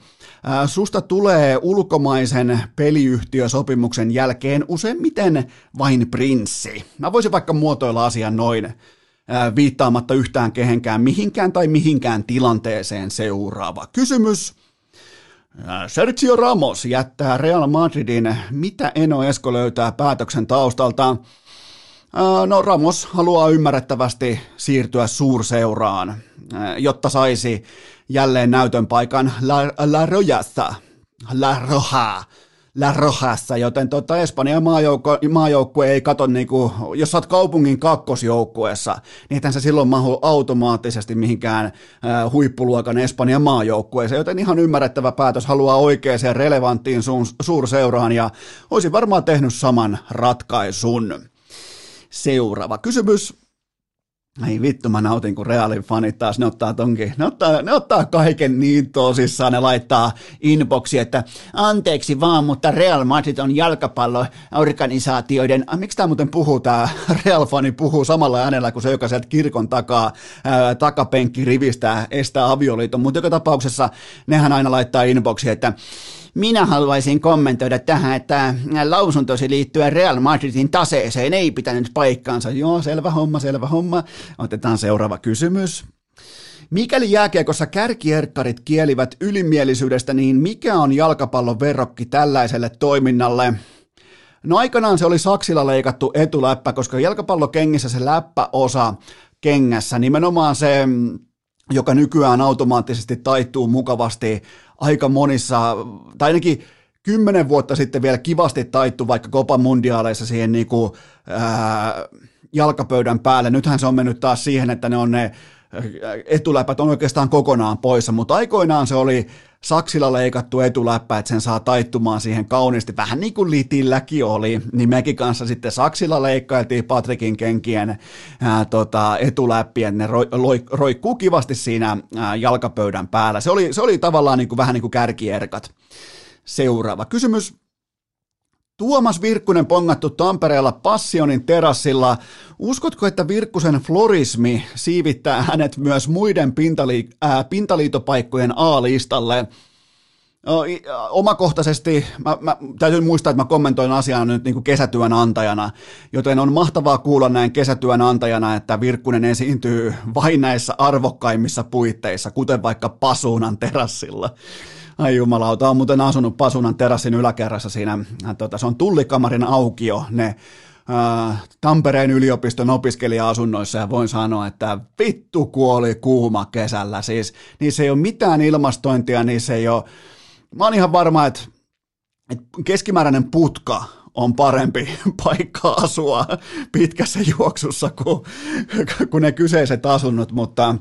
Susta tulee ulkomaisen peliyhtiösopimuksen jälkeen useimmiten vain prinssi. Mä voisin vaikka muotoilla asian noin viittaamatta yhtään kehenkään mihinkään tai mihinkään tilanteeseen seuraava kysymys. Sergio Ramos jättää Real Madridin. Mitä Eno Esko löytää päätöksen taustalta? No Ramos haluaa ymmärrettävästi siirtyä suurseuraan, jotta saisi jälleen näytön paikan La, La Rojassa, La Roja, La Rojassa, joten tota Espanjan maajoukko, maajoukkue ei kato, niinku, jos sä oot kaupungin kakkosjoukkueessa, niin ethän sä silloin mahu automaattisesti mihinkään äh, huippuluokan Espanjan maajoukkueeseen, joten ihan ymmärrettävä päätös haluaa oikeaan relevanttiin su- suurseuraan ja olisi varmaan tehnyt saman ratkaisun. Seuraava kysymys. Ei vittu, mä nautin, kun Realin fanit taas, ne ottaa tonkin, ne ottaa, ne ottaa kaiken niin tosissaan, ne laittaa inboxi, että anteeksi vaan, mutta Real Madrid on jalkapalloorganisaatioiden, ah, miksi tämä muuten puhuu, tämä Real-fani puhuu samalla äänellä kuin se, joka sieltä kirkon takaa, ää, takapenkki rivistää, estää avioliiton, mutta joka tapauksessa nehän aina laittaa inboxi, että minä haluaisin kommentoida tähän, että lausuntosi liittyen Real Madridin taseeseen ei pitänyt paikkaansa. Joo, selvä homma, selvä homma. Otetaan seuraava kysymys. Mikäli jääkiekossa kärkierkkarit kielivät ylimielisyydestä, niin mikä on jalkapallon verrokki tällaiselle toiminnalle? No aikanaan se oli saksilla leikattu etuläppä, koska jalkapallokengissä se läppäosa kengässä, nimenomaan se, joka nykyään automaattisesti taittuu mukavasti aika monissa, tai ainakin kymmenen vuotta sitten vielä kivasti taittu vaikka Copa Mundialeissa siihen niin kuin, ää, jalkapöydän päälle. Nythän se on mennyt taas siihen, että ne on ne etuläpät on oikeastaan kokonaan poissa, mutta aikoinaan se oli saksilla leikattu etuläppä, että sen saa taittumaan siihen kauniisti, vähän niin kuin Litilläkin oli, niin mekin kanssa sitten saksilla leikkailtiin Patrikin kenkien ää, tota, etuläppiä, ne roi, roi, roikkuu kivasti siinä ää, jalkapöydän päällä. Se oli, se oli tavallaan niin kuin, vähän niin kuin kärkierkat. Seuraava kysymys. Tuomas Virkkunen pongattu Tampereella Passionin terassilla. Uskotko, että Virkkusen florismi siivittää hänet myös muiden pintali- äh, pintaliitopaikkojen A-listalle? Omakohtaisesti, mä, mä, täytyy muistaa, että mä kommentoin asiaa nyt niin kuin kesätyön antajana, joten on mahtavaa kuulla näin kesätyön antajana, että Virkkunen esiintyy vain näissä arvokkaimmissa puitteissa, kuten vaikka Pasuunan terassilla. Ai jumalauta, on muuten asunut Pasunan terassin yläkerrassa siinä, äh, tota, se on tullikamarin aukio, ne äh, Tampereen yliopiston opiskelija-asunnoissa ja voin sanoa, että vittu kuoli kuuma kesällä. Siis niissä ei ole mitään ilmastointia, niissä ei ole... Mä oon ihan varma, että, että keskimääräinen putka on parempi paikka asua pitkässä juoksussa kuin, kuin ne kyseiset asunnot, mutta,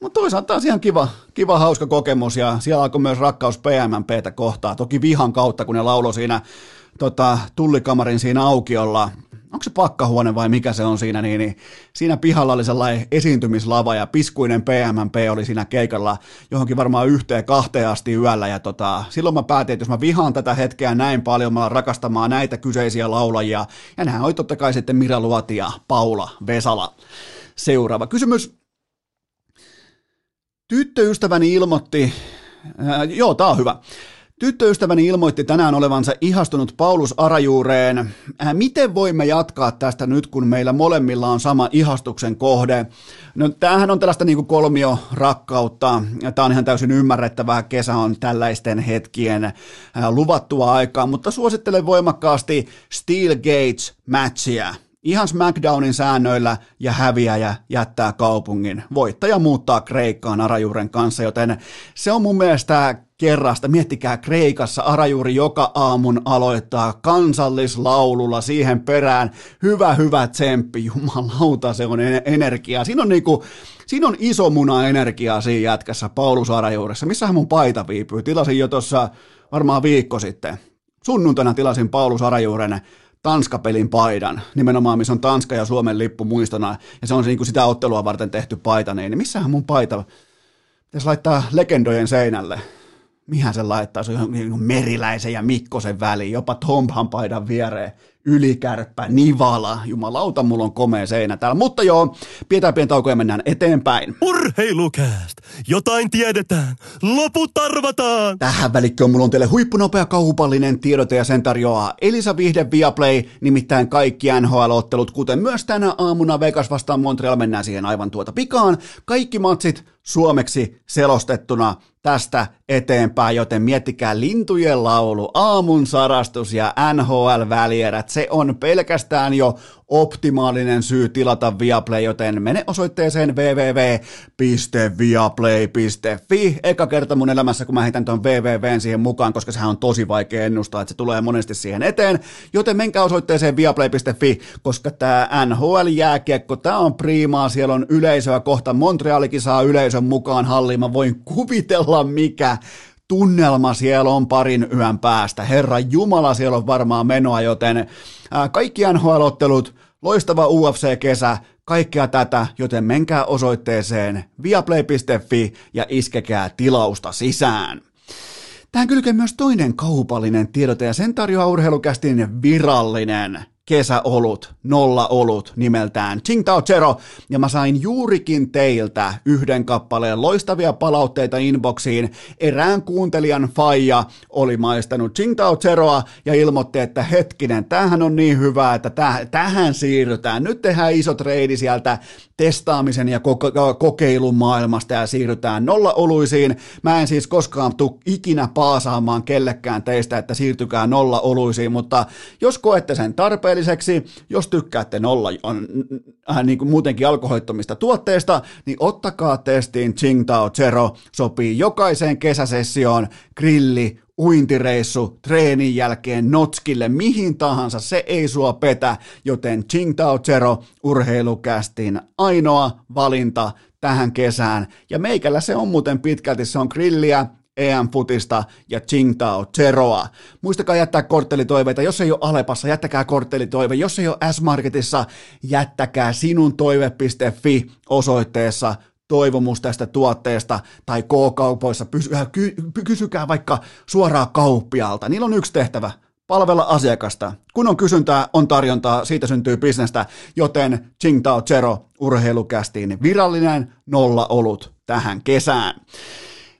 mutta toisaalta taas ihan kiva, kiva, hauska kokemus ja siellä alkoi myös rakkaus PMMPtä kohtaa, toki vihan kautta, kun ne lauloi siinä tota, tullikamarin siinä aukiolla onko se pakkahuone vai mikä se on siinä, niin, niin siinä pihalla oli sellainen esiintymislava ja piskuinen PMMP oli siinä keikalla johonkin varmaan yhteen kahteen asti yöllä ja tota, silloin mä päätin, että jos mä vihaan tätä hetkeä näin paljon, mä rakastamaan näitä kyseisiä laulajia ja nämä oli totta kai sitten Mira Luoti ja Paula Vesala. Seuraava kysymys. Tyttöystäväni ilmoitti, äh, joo, tää on hyvä. Tyttöystäväni ilmoitti tänään olevansa ihastunut Paulus Arajuureen. Äh, miten voimme jatkaa tästä nyt, kun meillä molemmilla on sama ihastuksen kohde? No, tämähän on tällaista niin kolmio rakkautta. Tämä on ihan täysin ymmärrettävää. Kesä on tällaisten hetkien äh, luvattua aikaa, mutta suosittelen voimakkaasti Steel Gates-matchia ihan SmackDownin säännöillä ja häviäjä jättää kaupungin. Voittaja muuttaa Kreikkaan Arajuuren kanssa, joten se on mun mielestä kerrasta. Miettikää Kreikassa Arajuuri joka aamun aloittaa kansallislaululla siihen perään. Hyvä, hyvä tsemppi, jumalauta se on energiaa. Siinä on niinku, siinä on iso muna energiaa siinä jätkässä Paulus Arajuuressa. Missähän mun paita viipyy? Tilasin jo tuossa varmaan viikko sitten. Sunnuntaina tilasin Paulus Arajuuren Tanska-pelin paidan, nimenomaan missä on Tanska ja Suomen lippu muistona, ja se on se, niin kuin sitä ottelua varten tehty paita, niin missähän mun paita, pitäisi laittaa legendojen seinälle, mihän se laittaa, se on niin meriläisen ja Mikkosen väliin, jopa Tompan paidan viereen, ylikärppä, nivala, jumalauta, mulla on komea seinä täällä. Mutta joo, pidetään pieni tauko ja mennään eteenpäin. Urheilukääst! Jotain tiedetään, loput arvataan! Tähän välikköön mulla on teille huippunopea kaupallinen tiedote ja sen tarjoaa Elisa Vihde Viaplay, nimittäin kaikki NHL-ottelut, kuten myös tänä aamuna Vegas vastaan Montreal, mennään siihen aivan tuota pikaan. Kaikki matsit suomeksi selostettuna tästä eteenpäin, joten miettikää lintujen laulu, aamun sarastus ja NHL-välierät. Se on pelkästään jo optimaalinen syy tilata Viaplay, joten mene osoitteeseen www.viaplay.fi. Eka kerta mun elämässä, kun mä heitän tuon www siihen mukaan, koska sehän on tosi vaikea ennustaa, että se tulee monesti siihen eteen. Joten menkää osoitteeseen viaplay.fi, koska tämä NHL-jääkiekko, tämä on priimaa, siellä on yleisöä kohta. Montrealikin saa yleisön mukaan halliin. Mä voin kuvitella, mikä tunnelma siellä on parin yön päästä. Herra Jumala, siellä on varmaan menoa, joten kaikki NHL-ottelut, loistava UFC-kesä, kaikkea tätä, joten menkää osoitteeseen viaplay.fi ja iskekää tilausta sisään. Tähän kylkee myös toinen kaupallinen tiedote ja sen tarjoaa urheilukästin virallinen kesäolut, nolla olut nimeltään Tsingtao Zero, ja mä sain juurikin teiltä yhden kappaleen loistavia palautteita inboxiin. Erään kuuntelijan faija oli maistanut Tsingtao Zeroa ja ilmoitti, että hetkinen, tämähän on niin hyvä, että täh- tähän siirrytään. Nyt tehdään iso treidi sieltä testaamisen ja ko- kokeilun maailmasta ja siirrytään nolla oluisiin. Mä en siis koskaan tuu ikinä paasaamaan kellekään teistä, että siirtykää nolla oluisiin, mutta jos koette sen tarpeelliseksi, jos tykkäätte nolla on, äh, niin kuin muutenkin alkoholittomista tuotteista, niin ottakaa testiin Tsingtao Zero. Sopii jokaiseen kesäsessioon, grilli, uintireissu, treenin jälkeen, notskille, mihin tahansa, se ei sua petä, joten Tsingtao Zero urheilukästin ainoa valinta tähän kesään. Ja meikällä se on muuten pitkälti, se on grilliä, EM-futista ja Tsingtao Zeroa. Muistakaa jättää korttelitoiveita, jos ei ole Alepassa, jättäkää korttelitoive, jos ei ole S-Marketissa, jättäkää sinun toive.fi osoitteessa toivomus tästä tuotteesta tai K-kaupoissa, kysykää vaikka suoraan kauppialta. Niillä on yksi tehtävä, palvella asiakasta. Kun on kysyntää, on tarjontaa, siitä syntyy bisnestä, joten Tsingtao Zero urheilukästiin virallinen nolla olut tähän kesään.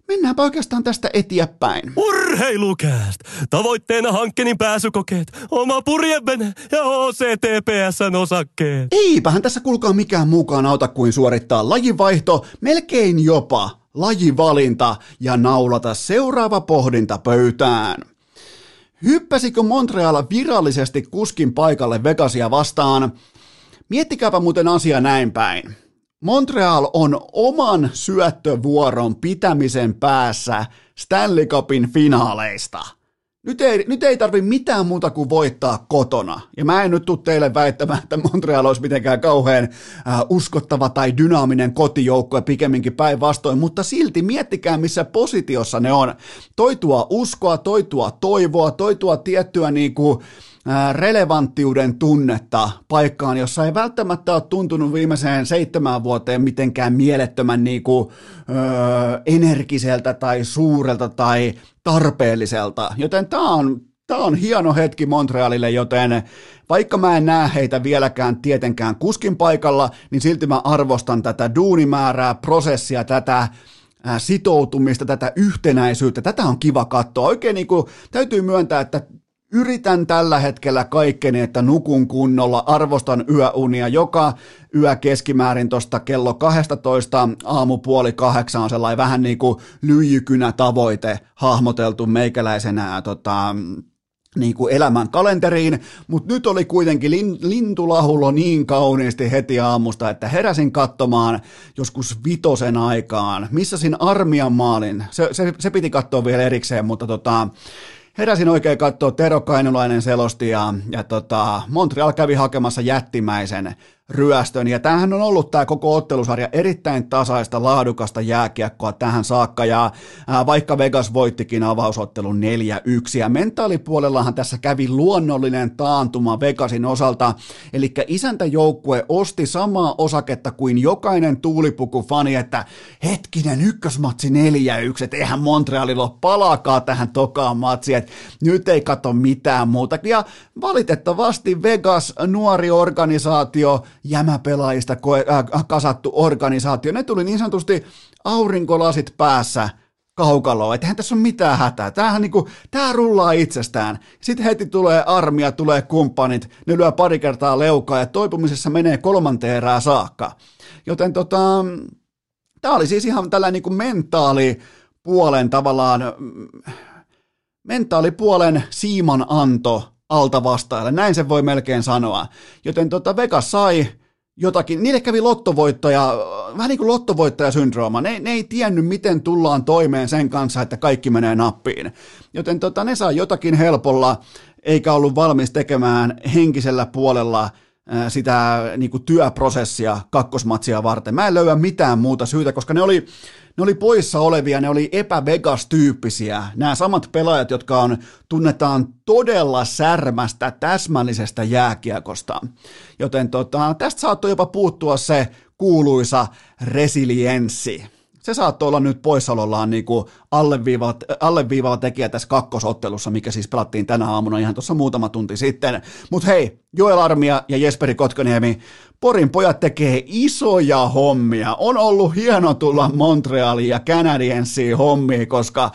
Mennäänpä oikeastaan tästä eteenpäin. Urheilukääst! Tavoitteena hankkeenin pääsykokeet, oma purjevene ja OCTPSn osakkeet. Eipähän tässä kulkaa mikään mukaan auta kuin suorittaa lajivaihto, melkein jopa lajivalinta ja naulata seuraava pohdinta pöytään. Hyppäsikö Montreal virallisesti kuskin paikalle Vegasia vastaan? Miettikääpä muuten asia näin päin. Montreal on oman syöttövuoron pitämisen päässä Stanley Cupin finaaleista – nyt ei, nyt ei tarvi mitään muuta kuin voittaa kotona. Ja mä en nyt tule teille väittämään, että Montreal olisi mitenkään kauhean äh, uskottava tai dynaaminen kotijoukko ja pikemminkin päinvastoin, mutta silti miettikää, missä positiossa ne on. Toitua uskoa, toitua toivoa, toitua tiettyä niin kuin, relevanttiuden tunnetta paikkaan, jossa ei välttämättä ole tuntunut viimeiseen seitsemään vuoteen mitenkään mielettömän niin kuin, öö, energiseltä tai suurelta tai tarpeelliselta. Joten tämä on, tämä on hieno hetki Montrealille, joten vaikka mä en näe heitä vieläkään tietenkään kuskin paikalla, niin silti mä arvostan tätä duunimäärää, prosessia, tätä sitoutumista, tätä yhtenäisyyttä. Tätä on kiva katsoa. Oikein niin kuin, täytyy myöntää, että Yritän tällä hetkellä kaikkeni, että nukun kunnolla, arvostan yöunia. Joka yö keskimäärin tuosta kello 12 aamupuoli kahdeksan on sellainen vähän niin kuin lyijykynä tavoite hahmoteltu meikäläisenä tota, niin kuin elämän kalenteriin, mutta nyt oli kuitenkin lin, lintulahulo niin kauniisti heti aamusta, että heräsin katsomaan joskus vitosen aikaan, missä siinä armian maalin, se, se, se piti katsoa vielä erikseen, mutta tota, heräsin oikein katsoa, Tero Kainulainen selosti ja, ja tota, Montreal kävi hakemassa jättimäisen ryöstön. Ja tämähän on ollut tämä koko ottelusarja erittäin tasaista, laadukasta jääkiekkoa tähän saakka. Ja ää, vaikka Vegas voittikin avausottelun 4-1. Ja mentaalipuolellahan tässä kävi luonnollinen taantuma Vegasin osalta. Eli isäntäjoukkue osti samaa osaketta kuin jokainen tuulipuku-fani, että hetkinen ykkösmatsi 4-1, että eihän Montrealilla ole palaakaan tähän tokaan matsiin, että nyt ei kato mitään muuta. Ja valitettavasti Vegas, nuori organisaatio, jämäpelaajista äh, kasattu organisaatio. Ne tuli niin sanotusti aurinkolasit päässä kaukaloon, että tässä ole mitään hätää. Tämähän niinku, tää rullaa itsestään. Sitten heti tulee armia, tulee kumppanit, ne lyö pari kertaa leukaa ja toipumisessa menee kolmanteen erää saakka. Joten tota, tämä oli siis ihan tällä niinku mentaalipuolen tavallaan, mentaalipuolen siiman anto alta vastaajalle. Näin se voi melkein sanoa. Joten tota Vegas sai jotakin, niille kävi lottovoittaja, vähän niin kuin lottovoittajasyndrooma. Ne, ne ei tiennyt, miten tullaan toimeen sen kanssa, että kaikki menee nappiin. Joten tota, ne sai jotakin helpolla, eikä ollut valmis tekemään henkisellä puolella sitä niin kuin työprosessia kakkosmatsia varten. Mä en löyä mitään muuta syytä, koska ne oli, ne oli poissa olevia, ne oli epävegas-tyyppisiä. Nämä samat pelaajat, jotka on, tunnetaan todella särmästä, täsmällisestä jääkiekosta. Joten tota, tästä saattoi jopa puuttua se kuuluisa resilienssi se saattoi olla nyt poissaolollaan niin kuin alleviivaava, alleviivaava tekijä tässä kakkosottelussa, mikä siis pelattiin tänä aamuna ihan tuossa muutama tunti sitten. Mutta hei, Joel Armia ja Jesperi Kotkaniemi, Porin pojat tekee isoja hommia. On ollut hieno tulla Montrealiin ja Canadiensiin hommia, koska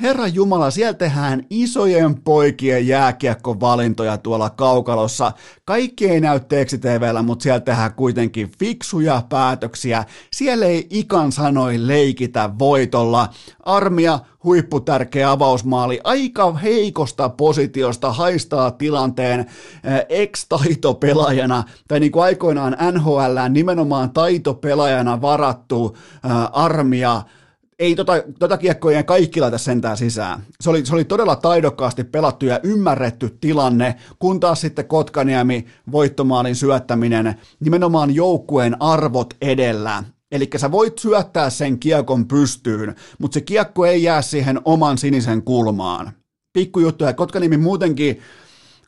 Herra Jumala, siellä tehdään isojen poikien jääkiekkovalintoja tuolla kaukalossa. Kaikki ei näy TVllä, mutta siellä tehdään kuitenkin fiksuja päätöksiä. Siellä ei ikan sanoi leikitä voitolla. Armia, huipputärkeä avausmaali, aika heikosta positiosta haistaa tilanteen äh, ex-taitopelaajana, tai niin kuin aikoinaan NHL nimenomaan taitopelaajana varattu äh, armia, ei tota, tota kiekkoa ei kaikki laita sentään sisään. Se oli, se oli todella taidokkaasti pelattu ja ymmärretty tilanne, kun taas sitten Kotkaniemi voittomaalin syöttäminen nimenomaan joukkueen arvot edellä. Eli sä voit syöttää sen kiekon pystyyn, mutta se kiekko ei jää siihen oman sinisen kulmaan. Pikkujuttu, ja Kotkanimi muutenkin,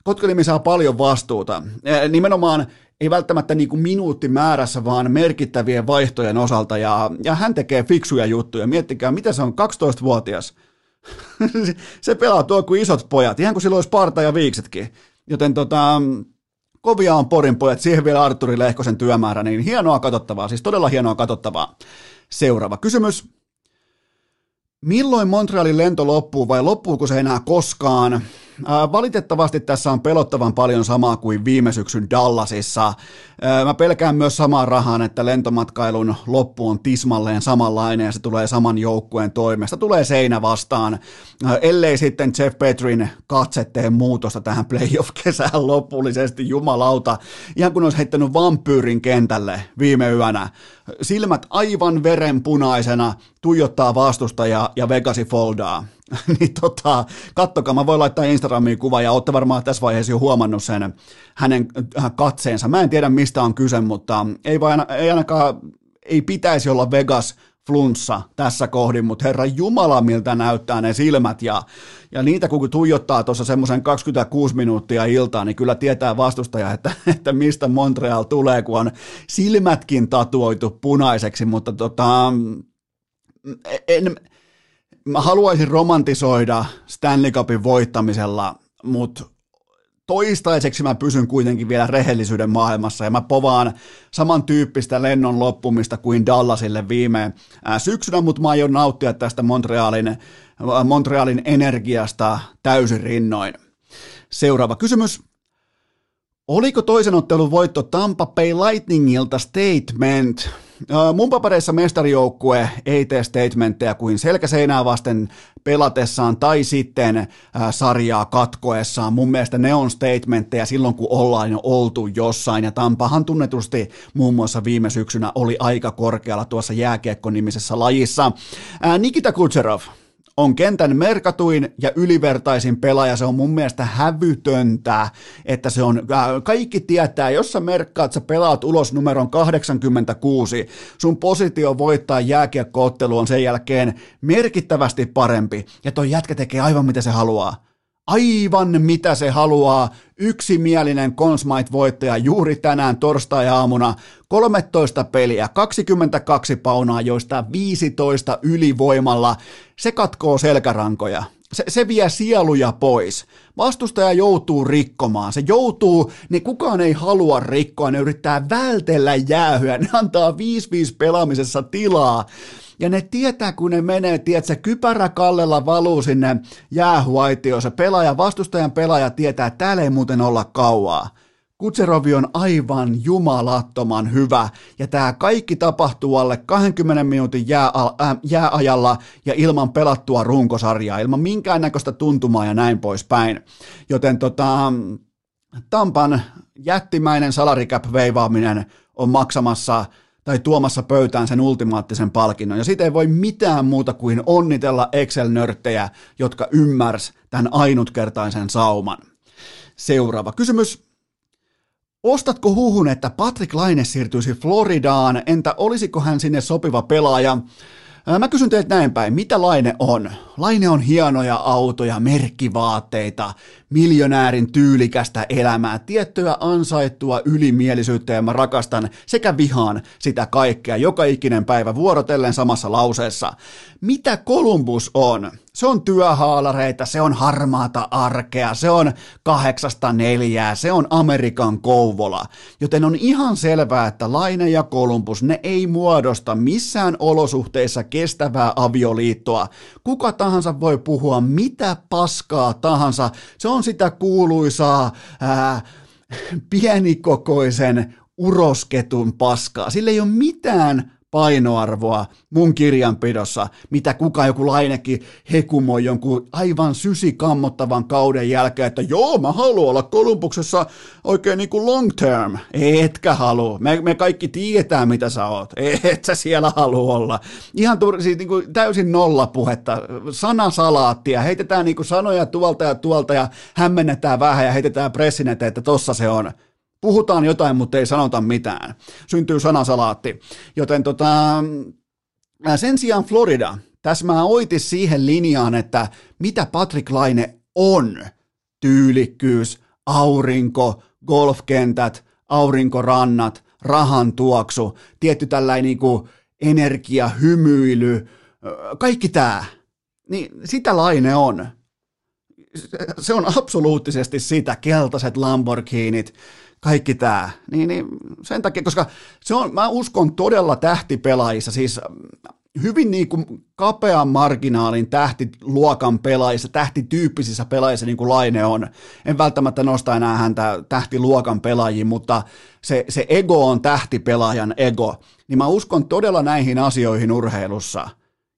Kotkanimi saa paljon vastuuta. Nimenomaan ei välttämättä niin kuin minuuttimäärässä, vaan merkittävien vaihtojen osalta, ja, ja hän tekee fiksuja juttuja. Miettikää, mitä se on 12-vuotias. se pelaa tuo kuin isot pojat, ihan kuin silloin olisi parta ja viiksetkin. Joten tota, kovia on Porin pojat, siihen vielä Arturi Lehkosen työmäärä, niin hienoa katsottavaa, siis todella hienoa katsottavaa. Seuraava kysymys. Milloin Montrealin lento loppuu vai loppuuko se enää koskaan? Valitettavasti tässä on pelottavan paljon samaa kuin viime syksyn Dallasissa. Mä pelkään myös samaan rahaan, että lentomatkailun loppu on tismalleen samanlainen ja se tulee saman joukkueen toimesta. Tulee seinä vastaan, ellei sitten Jeff Petrin katsetteen muutosta tähän playoff-kesään lopullisesti, jumalauta. Ihan kun olisi heittänyt vampyyrin kentälle viime yönä. Silmät aivan verenpunaisena, tuijottaa vastustajaa ja Vegasi foldaa. niin tota, kattokaa, mä voin laittaa Instagramiin kuva ja olette varmaan tässä vaiheessa jo huomannut sen hänen äh, katseensa. Mä en tiedä mistä on kyse, mutta ei, vain, ei ainakaan, ei pitäisi olla Vegas flunssa tässä kohdin, mutta herra Jumala, miltä näyttää ne silmät ja, ja niitä kun tuijottaa tuossa semmoisen 26 minuuttia iltaa, niin kyllä tietää vastustaja, että, että mistä Montreal tulee, kun on silmätkin tatuoitu punaiseksi, mutta tota, en, mä haluaisin romantisoida Stanley Cupin voittamisella, mutta toistaiseksi mä pysyn kuitenkin vielä rehellisyyden maailmassa ja mä povaan samantyyppistä lennon loppumista kuin Dallasille viime syksynä, mutta mä aion nauttia tästä Montrealin, Montrealin energiasta täysin rinnoin. Seuraava kysymys. Oliko toisen ottelun voitto Tampa Bay Lightningilta statement? Mun papereissa mestarijoukkue ei tee statementteja kuin selkäseinää vasten pelatessaan tai sitten sarjaa katkoessaan. Mun mielestä ne on statementteja silloin, kun ollaan jo oltu jossain. Ja Tampahan tunnetusti muun muassa viime syksynä oli aika korkealla tuossa jääkiekko-nimisessä lajissa. Nikita Kutserov, on kentän merkatuin ja ylivertaisin pelaaja. Se on mun mielestä hävytöntä, että se on, äh, kaikki tietää, jos sä merkkaat, sä pelaat ulos numeron 86, sun positio voittaa jääkiekkoottelu on sen jälkeen merkittävästi parempi, ja toi jätkä tekee aivan mitä se haluaa aivan mitä se haluaa. Yksimielinen Consmite-voittaja juuri tänään torstai-aamuna. 13 peliä, 22 paunaa, joista 15 ylivoimalla. Se katkoo selkärankoja. Se, se vie sieluja pois. Vastustaja joutuu rikkomaan. Se joutuu, niin kukaan ei halua rikkoa, ne yrittää vältellä jäähyä. Ne antaa 5-5 pelaamisessa tilaa. Ja ne tietää, kun ne menee, tiedätkö, kypärä kallella valuu sinne jäähuaitioon. Se pelaaja, vastustajan pelaaja tietää, että täällä ei muuten olla kauaa. Kutserovi on aivan jumalattoman hyvä, ja tämä kaikki tapahtuu alle 20 minuutin jää, äh, jääajalla ja ilman pelattua runkosarjaa, ilman minkäännäköistä tuntumaa ja näin poispäin. Joten tota, Tampan jättimäinen salarikäp veivaaminen on maksamassa tai tuomassa pöytään sen ultimaattisen palkinnon. Ja siitä ei voi mitään muuta kuin onnitella Excel-nörttejä, jotka ymmärs tämän ainutkertaisen sauman. Seuraava kysymys. Ostatko huhun, että Patrick Laine siirtyisi Floridaan? Entä olisiko hän sinne sopiva pelaaja? Mä kysyn teiltä näin päin, mitä Laine on? Laine on hienoja autoja, merkkivaatteita, miljonäärin tyylikästä elämää, tiettyä ansaittua ylimielisyyttä ja mä rakastan sekä vihaan sitä kaikkea joka ikinen päivä vuorotellen samassa lauseessa. Mitä Columbus on? Se on työhaalareita, se on harmaata arkea, se on kahdeksasta neljää, se on Amerikan Kouvola. Joten on ihan selvää, että Laine ja Columbus, ne ei muodosta missään olosuhteissa kestävää avioliittoa. Kuka tahansa voi puhua mitä paskaa tahansa. Se on sitä kuuluisaa ää, pienikokoisen urosketun paskaa. Sillä ei ole mitään painoarvoa mun kirjanpidossa, mitä kuka joku lainekin hekumoi jonkun aivan sysikammottavan kauden jälkeen, että joo, mä haluan olla Kolumbuksessa oikein niin kuin long term. Etkä halua. Me, me kaikki tietää, mitä sä oot. Et sä siellä halua olla. Ihan tur, siis niin kuin täysin nollapuhetta, sanasalaattia, heitetään niin kuin sanoja tuolta ja tuolta ja hämmennetään vähän ja heitetään pressin eteen, että tossa se on puhutaan jotain, mutta ei sanota mitään. Syntyy sanasalaatti. Joten tota, sen sijaan Florida täsmää oiti siihen linjaan, että mitä Patrick Laine on. Tyylikkyys, aurinko, golfkentät, aurinkorannat, rahan tuoksu, tietty tällainen niin kuin energia, hymyily, kaikki tämä. Niin sitä Laine on. Se on absoluuttisesti sitä, keltaiset Lamborghinit, kaikki tämä. Niin, niin sen takia, koska se on, mä uskon todella tähtipelaajissa, siis hyvin niin kuin kapean marginaalin tähtiluokan pelaajissa, tähtityyppisissä pelaajissa niin kuin Laine on. En välttämättä nosta enää häntä tähtiluokan pelaajiin, mutta se, se ego on tähtipelaajan ego. Niin mä uskon todella näihin asioihin urheilussa.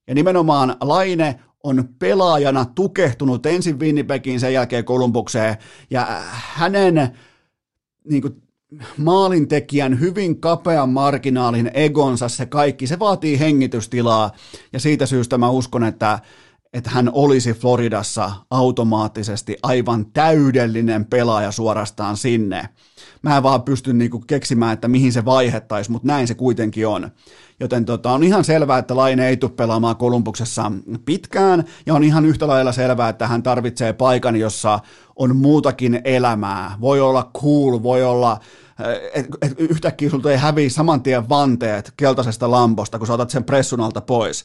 Ja nimenomaan Laine on pelaajana tukehtunut ensin Winnipegiin, sen jälkeen Kolumbukseen, ja hänen niin kuin, maalintekijän hyvin kapean marginaalin egonsa, se kaikki, se vaatii hengitystilaa, ja siitä syystä mä uskon, että että hän olisi Floridassa automaattisesti aivan täydellinen pelaaja suorastaan sinne. Mä en vaan pysty niinku keksimään, että mihin se vaihettaisi, mutta näin se kuitenkin on. Joten tota, on ihan selvää, että Laine ei tule pelaamaan Kolumbuksessa pitkään, ja on ihan yhtä lailla selvää, että hän tarvitsee paikan, jossa on muutakin elämää. Voi olla cool, voi olla et, et yhtäkkiä sulta ei häviä saman tien vanteet keltaisesta lamposta, kun sä otat sen pressun alta pois.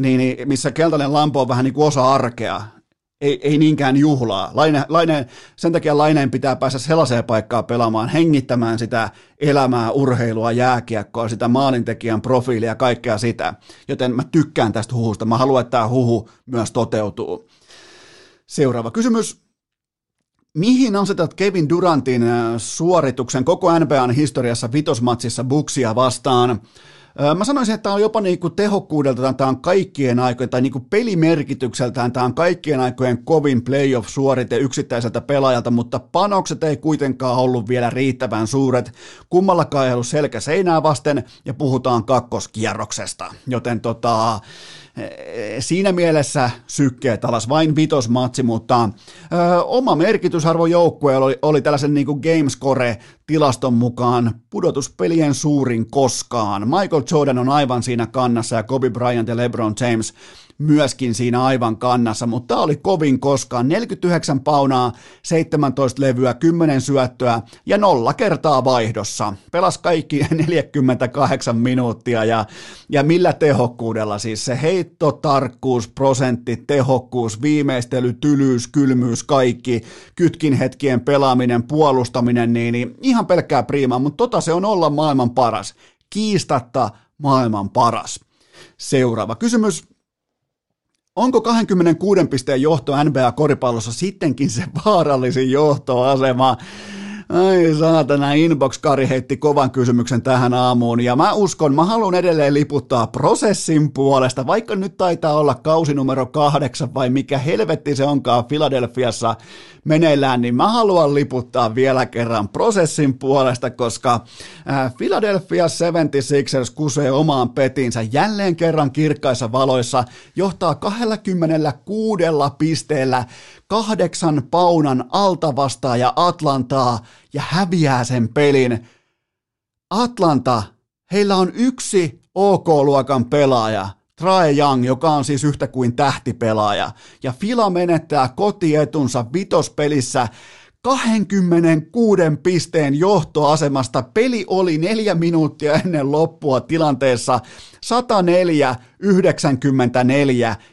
Niin, niin, missä keltainen lampo on vähän niin kuin osa arkea, ei, ei niinkään juhlaa. Laine, Laine, sen takia Laineen pitää päästä sellaiseen paikkaan pelaamaan, hengittämään sitä elämää, urheilua, jääkiekkoa, sitä maalintekijän profiilia, kaikkea sitä. Joten mä tykkään tästä huhusta. Mä haluan, että tämä huhu myös toteutuu. Seuraava kysymys. Mihin asetat Kevin Durantin äh, suorituksen koko NBAn historiassa vitosmatsissa Buksia vastaan? Mä sanoisin, että tämä on jopa niinku tehokkuudeltaan tämä on kaikkien aikojen, tai niinku pelimerkitykseltään tämä on kaikkien aikojen kovin playoff-suorite yksittäiseltä pelaajalta, mutta panokset ei kuitenkaan ollut vielä riittävän suuret. Kummallakaan ei ollut selkä seinää vasten, ja puhutaan kakkoskierroksesta. Joten tota, siinä mielessä sykkeet alas, vain vitosmatsi, mutta ö, oma merkitysarvo joukkueella oli, oli tällaisen niin kuin Gamescore-tilaston mukaan pudotuspelien suurin koskaan. Michael Jordan on aivan siinä kannassa ja Kobe Bryant ja LeBron James myöskin siinä aivan kannassa, mutta tämä oli kovin koskaan. 49 paunaa, 17 levyä, 10 syöttöä ja nolla kertaa vaihdossa. Pelas kaikki 48 minuuttia ja, ja millä tehokkuudella siis se heittotarkkuus, prosentti, tehokkuus, viimeistely, tylyys, kylmyys, kaikki, kytkin hetkien pelaaminen, puolustaminen, niin, niin ihan pelkkää priimaa, mutta tota se on olla maailman paras. Kiistatta maailman paras. Seuraava kysymys. Onko 26 pisteen johto NBA-koripallossa sittenkin se vaarallisin johtoasema? Ai saatana, Inbox-Kari heitti kovan kysymyksen tähän aamuun, ja mä uskon, mä haluan edelleen liputtaa prosessin puolesta, vaikka nyt taitaa olla kausi numero kahdeksan, vai mikä helvetti se onkaan Filadelfiassa meneillään, niin mä haluan liputtaa vielä kerran prosessin puolesta, koska Philadelphia 76ers kusee omaan petinsä jälleen kerran kirkkaissa valoissa, johtaa 26 pisteellä kahdeksan paunan altavastaaja Atlantaa ja häviää sen pelin. Atlanta, heillä on yksi OK-luokan pelaaja, Trae Young, joka on siis yhtä kuin tähtipelaaja, ja Fila menettää kotietunsa vitospelissä 26 pisteen johtoasemasta. Peli oli neljä minuuttia ennen loppua tilanteessa 104-94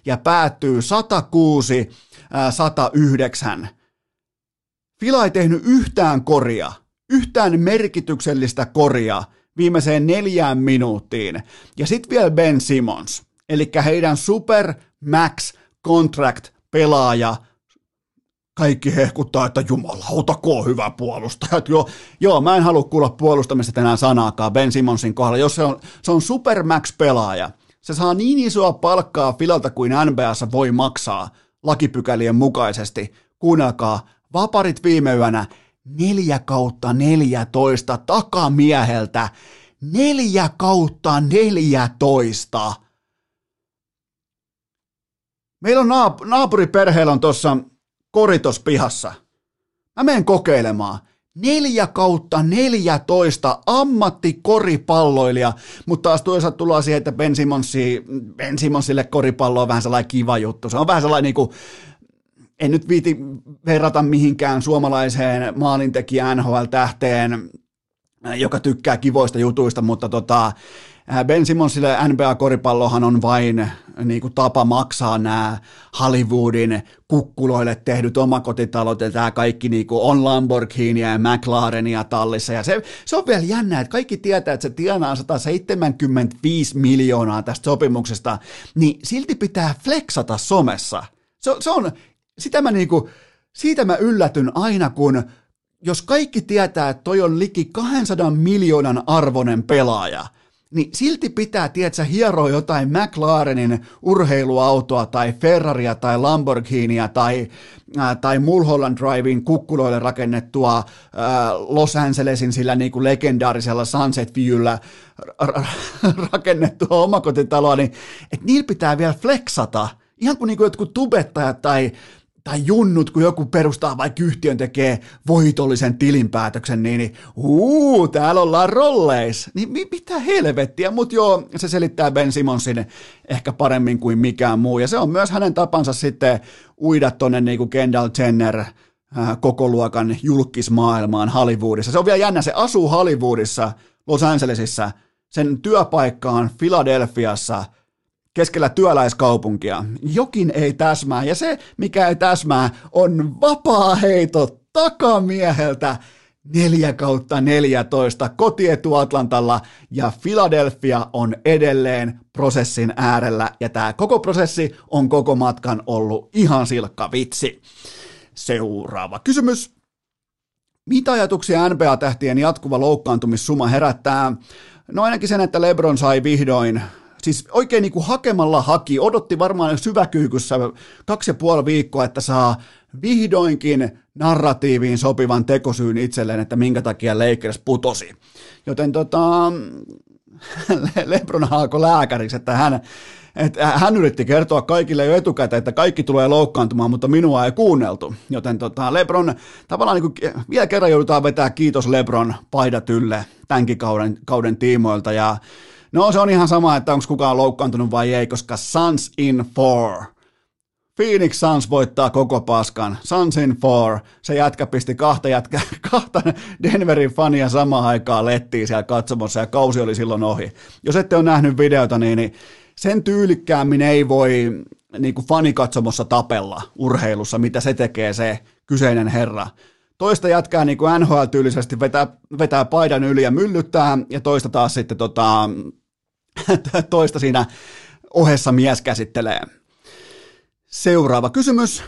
ja päättyy 106 109. Fila ei tehnyt yhtään koria, yhtään merkityksellistä koria viimeiseen neljään minuuttiin. Ja sitten vielä Ben Simmons, eli heidän super max contract pelaaja, kaikki hehkuttaa, että jumalauta, on hyvä puolustaja. Joo, joo, mä en halua kuulla puolustamista enää sanaakaan Ben Simmonsin kohdalla. Jos se on, se on Supermax-pelaaja, se saa niin isoa palkkaa Filalta kuin NBAssa voi maksaa – lakipykälien mukaisesti. Kuunnelkaa, vaparit viime yönä 4 kautta 14 takamieheltä. 4 kautta 14. Meillä on naap- naapuriperheellä on tuossa koritos pihassa. Mä menen kokeilemaan. 4 kautta 14 ammattikoripalloilija, mutta taas toisaalta tullaan siihen, että Ben, Simonsi, ben Simonsille koripallo on vähän sellainen kiva juttu. Se on vähän sellainen niin kuin, en nyt viiti verrata mihinkään suomalaiseen maalintekijään NHL-tähteen, joka tykkää kivoista jutuista, mutta tota, Ben Simmonsille NBA-koripallohan on vain niin kuin tapa maksaa nämä Hollywoodin kukkuloille tehdyt omakotitalot ja tämä kaikki niin kuin on Lamborghinia ja McLarenia tallissa. Ja se, se on vielä jännä, että kaikki tietää, että se tienaa 175 miljoonaa tästä sopimuksesta, niin silti pitää flexata somessa. Se, se on, sitä mä niin kuin, siitä mä yllätyn aina, kun jos kaikki tietää, että toi on liki 200 miljoonan arvoinen pelaaja, niin silti pitää, tiedätkö, hieroa jotain McLarenin urheiluautoa tai Ferraria tai Lamborghinia tai, ää, tai Mulholland Drivein kukkuloille rakennettua ää, Los Angelesin sillä niin kuin legendaarisella Sunset Viewllä r- r- rakennettua omakotitaloa, niin että niillä pitää vielä flexata, ihan kuin, niin kuin jotkut tubettajat tai tai junnut, kun joku perustaa vaikka yhtiön tekee voitollisen tilinpäätöksen, niin, niin uu, täällä ollaan rolleis. Niin mi- mitä helvettiä, mutta joo, se selittää Ben Simonsin ehkä paremmin kuin mikään muu. Ja se on myös hänen tapansa sitten uida tonne niin kuin Kendall Jenner, äh, koko luokan julkismaailmaan Hollywoodissa. Se on vielä jännä, se asuu Hollywoodissa, Los Angelesissa, sen työpaikka on Philadelphiassa – keskellä työläiskaupunkia. Jokin ei täsmää, ja se, mikä ei täsmää, on vapaa heito takamieheltä 4 kautta 14 kotietu Atlantalla, ja Philadelphia on edelleen prosessin äärellä, ja tämä koko prosessi on koko matkan ollut ihan silkka vitsi. Seuraava kysymys. Mitä ajatuksia NBA-tähtien jatkuva loukkaantumissuma herättää? No ainakin sen, että LeBron sai vihdoin siis oikein niin kuin hakemalla haki, odotti varmaan syväkyykyssä kaksi ja puoli viikkoa, että saa vihdoinkin narratiiviin sopivan tekosyyn itselleen, että minkä takia Lakers putosi. Joten tota, Lebron haako lääkäriksi, että hän, että hän yritti kertoa kaikille jo etukäteen, että kaikki tulee loukkaantumaan, mutta minua ei kuunneltu. Joten tota, Lebron, tavallaan niin kuin, vielä kerran joudutaan vetää kiitos Lebron paidat ylle tämänkin kauden, kauden tiimoilta. Ja No se on ihan sama, että onko kukaan loukkaantunut vai ei, koska Suns in four. Phoenix Suns voittaa koko paskan. Suns in four. Se jätkä pisti kahta, jätkä, kahta Denverin fania samaan aikaan lettiin siellä katsomossa ja kausi oli silloin ohi. Jos ette ole nähnyt videota, niin, niin sen tyylikkäämmin ei voi niin kuin fanikatsomossa tapella urheilussa, mitä se tekee se kyseinen herra. Toista jätkää niin kuin NHL-tyylisesti vetää, vetää paidan yli ja myllyttää, ja toista taas sitten tota, toista siinä ohessa mies käsittelee. Seuraava kysymys.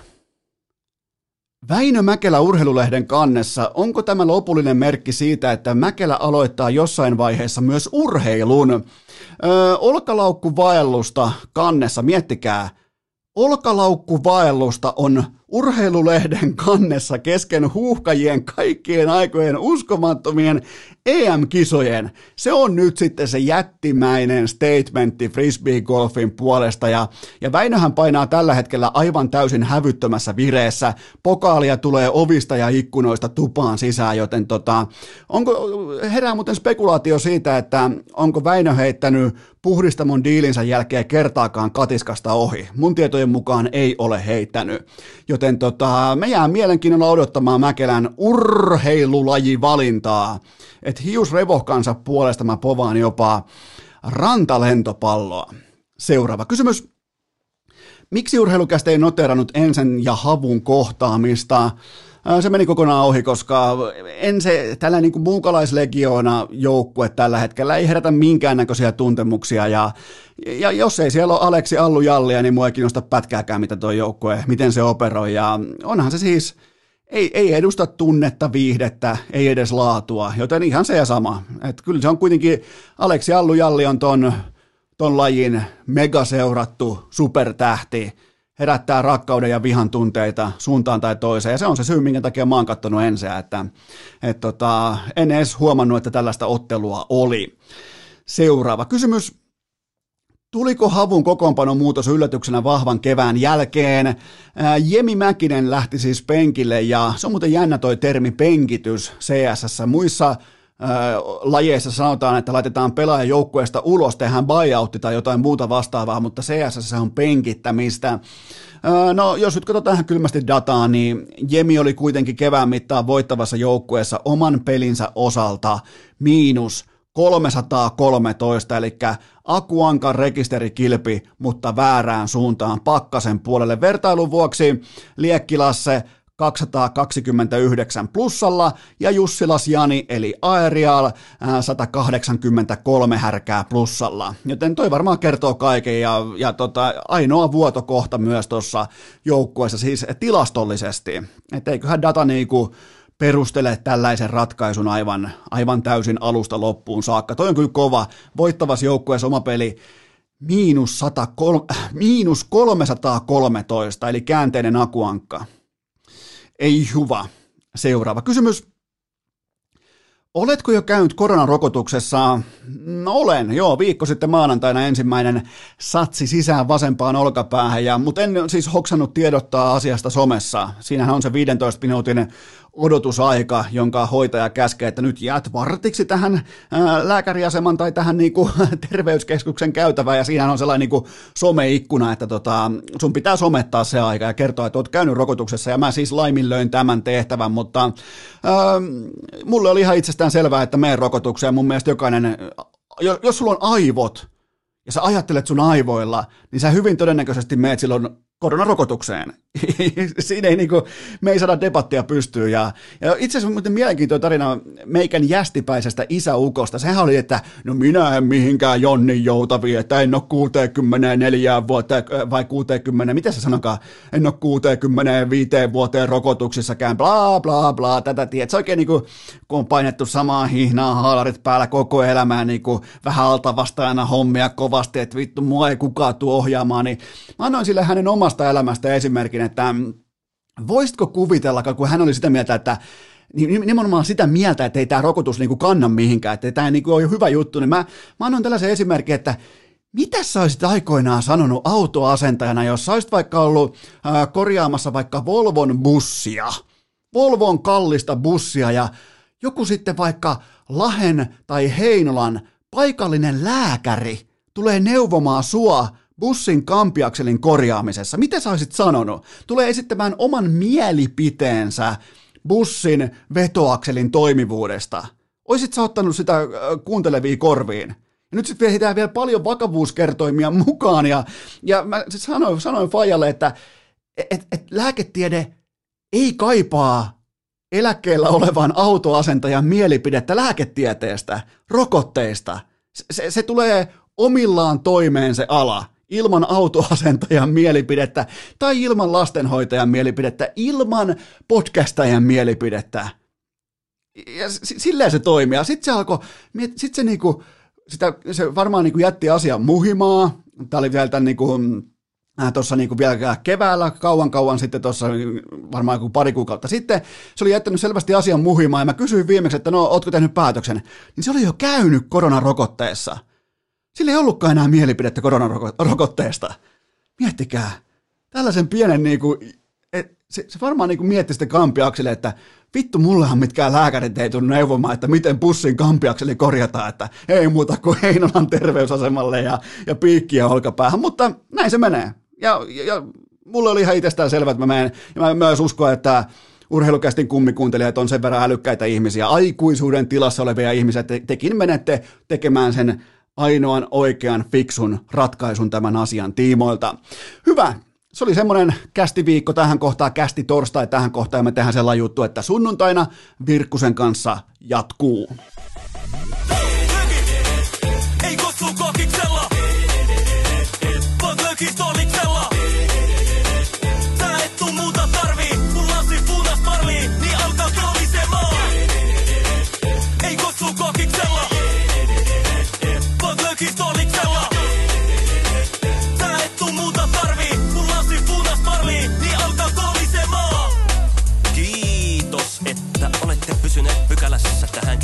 Väinö Mäkelä urheilulehden kannessa, onko tämä lopullinen merkki siitä, että Mäkelä aloittaa jossain vaiheessa myös urheilun? Öö, olkalaukkuvaellusta kannessa, miettikää, olkalaukkuvaellusta on urheilulehden kannessa kesken huuhkajien kaikkien aikojen uskomattomien EM-kisojen. Se on nyt sitten se jättimäinen statementti frisbee-golfin puolesta ja, ja Väinöhän painaa tällä hetkellä aivan täysin hävyttömässä vireessä. Pokaalia tulee ovista ja ikkunoista tupaan sisään, joten tota, onko, herää muuten spekulaatio siitä, että onko Väinö heittänyt puhdistamon diilinsä jälkeen kertaakaan katiskasta ohi. Mun tietojen mukaan ei ole heittänyt. Joten tota, me jää mielenkiinnolla odottamaan Mäkelän urheilulajivalintaa. Että hiusrevohkansa puolesta mä povaan jopa rantalentopalloa. Seuraava kysymys. Miksi urheilukästä ei noterannut ensin ja havun kohtaamista? Se meni kokonaan ohi, koska en se, tällä niin kuin muukalaislegioona joukkue tällä hetkellä ei herätä minkäännäköisiä tuntemuksia. Ja, ja jos ei siellä ole Aleksi Allu Jallia, niin mua ei kiinnosta pätkääkään, mitä tuo joukkue, miten se operoi. Ja onhan se siis, ei, ei edusta tunnetta, viihdettä, ei edes laatua, joten ihan se ja sama. Et kyllä se on kuitenkin, Aleksi Allu Jalli on ton, ton lajin megaseurattu supertähti, herättää rakkauden ja vihan tunteita suuntaan tai toiseen. Ja se on se syy, minkä takia mä oon kattonut ensin, että et tota, en edes huomannut, että tällaista ottelua oli. Seuraava kysymys. Tuliko Havun kokoonpano muutos yllätyksenä vahvan kevään jälkeen? Jemi Mäkinen lähti siis penkille ja se on muuten jännä toi termi penkitys CSS. Muissa lajeissa sanotaan, että laitetaan pelaaja joukkueesta ulos, tehdään buyoutti tai jotain muuta vastaavaa, mutta CSS on penkittämistä. No, jos nyt katsotaan kylmästi dataa, niin Jemi oli kuitenkin kevään mittaan voittavassa joukkueessa oman pelinsä osalta miinus 313, eli Akuankan rekisterikilpi, mutta väärään suuntaan Pakkasen puolelle. Vertailun vuoksi Liekkilasse 229 plussalla ja Jussilas Jani eli Aerial 183 härkää plussalla. Joten toi varmaan kertoo kaiken ja, ja tota, ainoa vuotokohta myös tuossa joukkueessa siis tilastollisesti. Että eiköhän data niinku perustele tällaisen ratkaisun aivan, aivan täysin alusta loppuun saakka. Toi on kyllä kova. Voittavassa joukkueessa oma peli miinus, 103, miinus 313, eli käänteinen akuankka. Ei hyvä. Seuraava kysymys. Oletko jo käynyt koronarokotuksessa? No, olen, joo, viikko sitten maanantaina ensimmäinen satsi sisään vasempaan olkapäähän, ja, mutta en siis hoksannut tiedottaa asiasta somessa. Siinähän on se 15 minuutin odotusaika, jonka hoitaja käskee, että nyt jäät vartiksi tähän lääkäriaseman tai tähän niin kuin, terveyskeskuksen käytävään, ja siinä on sellainen niin kuin, someikkuna, että tota, sun pitää somettaa se aika ja kertoa, että oot käynyt rokotuksessa, ja mä siis laiminlöin tämän tehtävän, mutta äh, mulle oli ihan itsestään selvää, että meen rokotukseen, mun mielestä jokainen, jos sulla on aivot, ja sä ajattelet sun aivoilla, niin sä hyvin todennäköisesti meet silloin koronarokotukseen. Siinä ei niinku, me ei saada debattia pystyä. Ja, ja itse asiassa muuten mielenkiintoinen tarina meikän jästipäisestä isäukosta. Sehän oli, että no minä en mihinkään Jonni joutavi, että en ole 64 vuotta vai 60, mitä se sanokaa, en ole 65 vuoteen rokotuksissakään, bla bla bla, tätä tiedät. Se oikein niinku, kun on painettu samaa hihnaa haalarit päällä koko elämää, niinku, vähän alta vastaajana hommia kovasti, että vittu mua ei kukaan tuo ohjaamaan, niin mä annoin sille hänen oma omasta elämästä esimerkin, että voisitko kuvitella, kun hän oli sitä mieltä, että nimenomaan sitä mieltä, että ei tämä rokotus niinku kanna mihinkään, että tämä niinku ole hyvä juttu, niin mä, mä annan tällaisen esimerkin, että mitä sä olisit aikoinaan sanonut autoasentajana, jos sä olisit vaikka ollut ää, korjaamassa vaikka Volvon bussia, Volvon kallista bussia ja joku sitten vaikka Lahen tai Heinolan paikallinen lääkäri tulee neuvomaan sua bussin kampiakselin korjaamisessa. Mitä sä olisit sanonut? Tulee esittämään oman mielipiteensä bussin vetoakselin toimivuudesta. Oisit sä ottanut sitä äh, kuuntelevia korviin? Ja nyt sitten vielä vielä paljon vakavuuskertoimia mukaan, ja, ja mä sit sanoin, sanoin Fajalle, että et, et lääketiede ei kaipaa eläkkeellä olevan autoasentajan mielipidettä lääketieteestä, rokotteista. Se, se, se tulee omillaan toimeen se ala ilman autoasentajan mielipidettä tai ilman lastenhoitajan mielipidettä, ilman podcastajan mielipidettä. Ja silleen se toimii. Sitten se alkoi, sitten se, niinku, sitä, se varmaan niinku jätti asian muhimaa. Tämä oli vielä niinku, äh, tuossa niinku vielä keväällä, kauan kauan sitten tuossa, varmaan joku pari kuukautta sitten, se oli jättänyt selvästi asian muhimaan, ja mä kysyin viimeksi, että no, ootko tehnyt päätöksen, niin se oli jo käynyt koronarokotteessa. Sillä ei ollutkaan enää mielipidettä koronarokotteesta. Miettikää, tällaisen pienen niin kuin, et, se, se varmaan niin kuin mietti sitten kampiakselle, että vittu mullehan mitkään lääkärit ei tunnu neuvomaan, että miten pussin kampiakseli korjataan, että ei muuta kuin Heinolan terveysasemalle ja, ja piikkiä olkapäähän, mutta näin se menee. Ja, ja, ja mulle oli ihan itsestään selvä, että mä menen, ja mä myös uskon, että urheilukästin kummikuuntelijat on sen verran älykkäitä ihmisiä, aikuisuuden tilassa olevia ihmisiä, että tekin menette tekemään sen ainoan oikean fiksun ratkaisun tämän asian tiimoilta. Hyvä, se oli semmoinen kästiviikko tähän kohtaan, kästi torstai tähän kohtaan, ja me tehdään sellainen juttu, että sunnuntaina Virkkusen kanssa jatkuu. Ei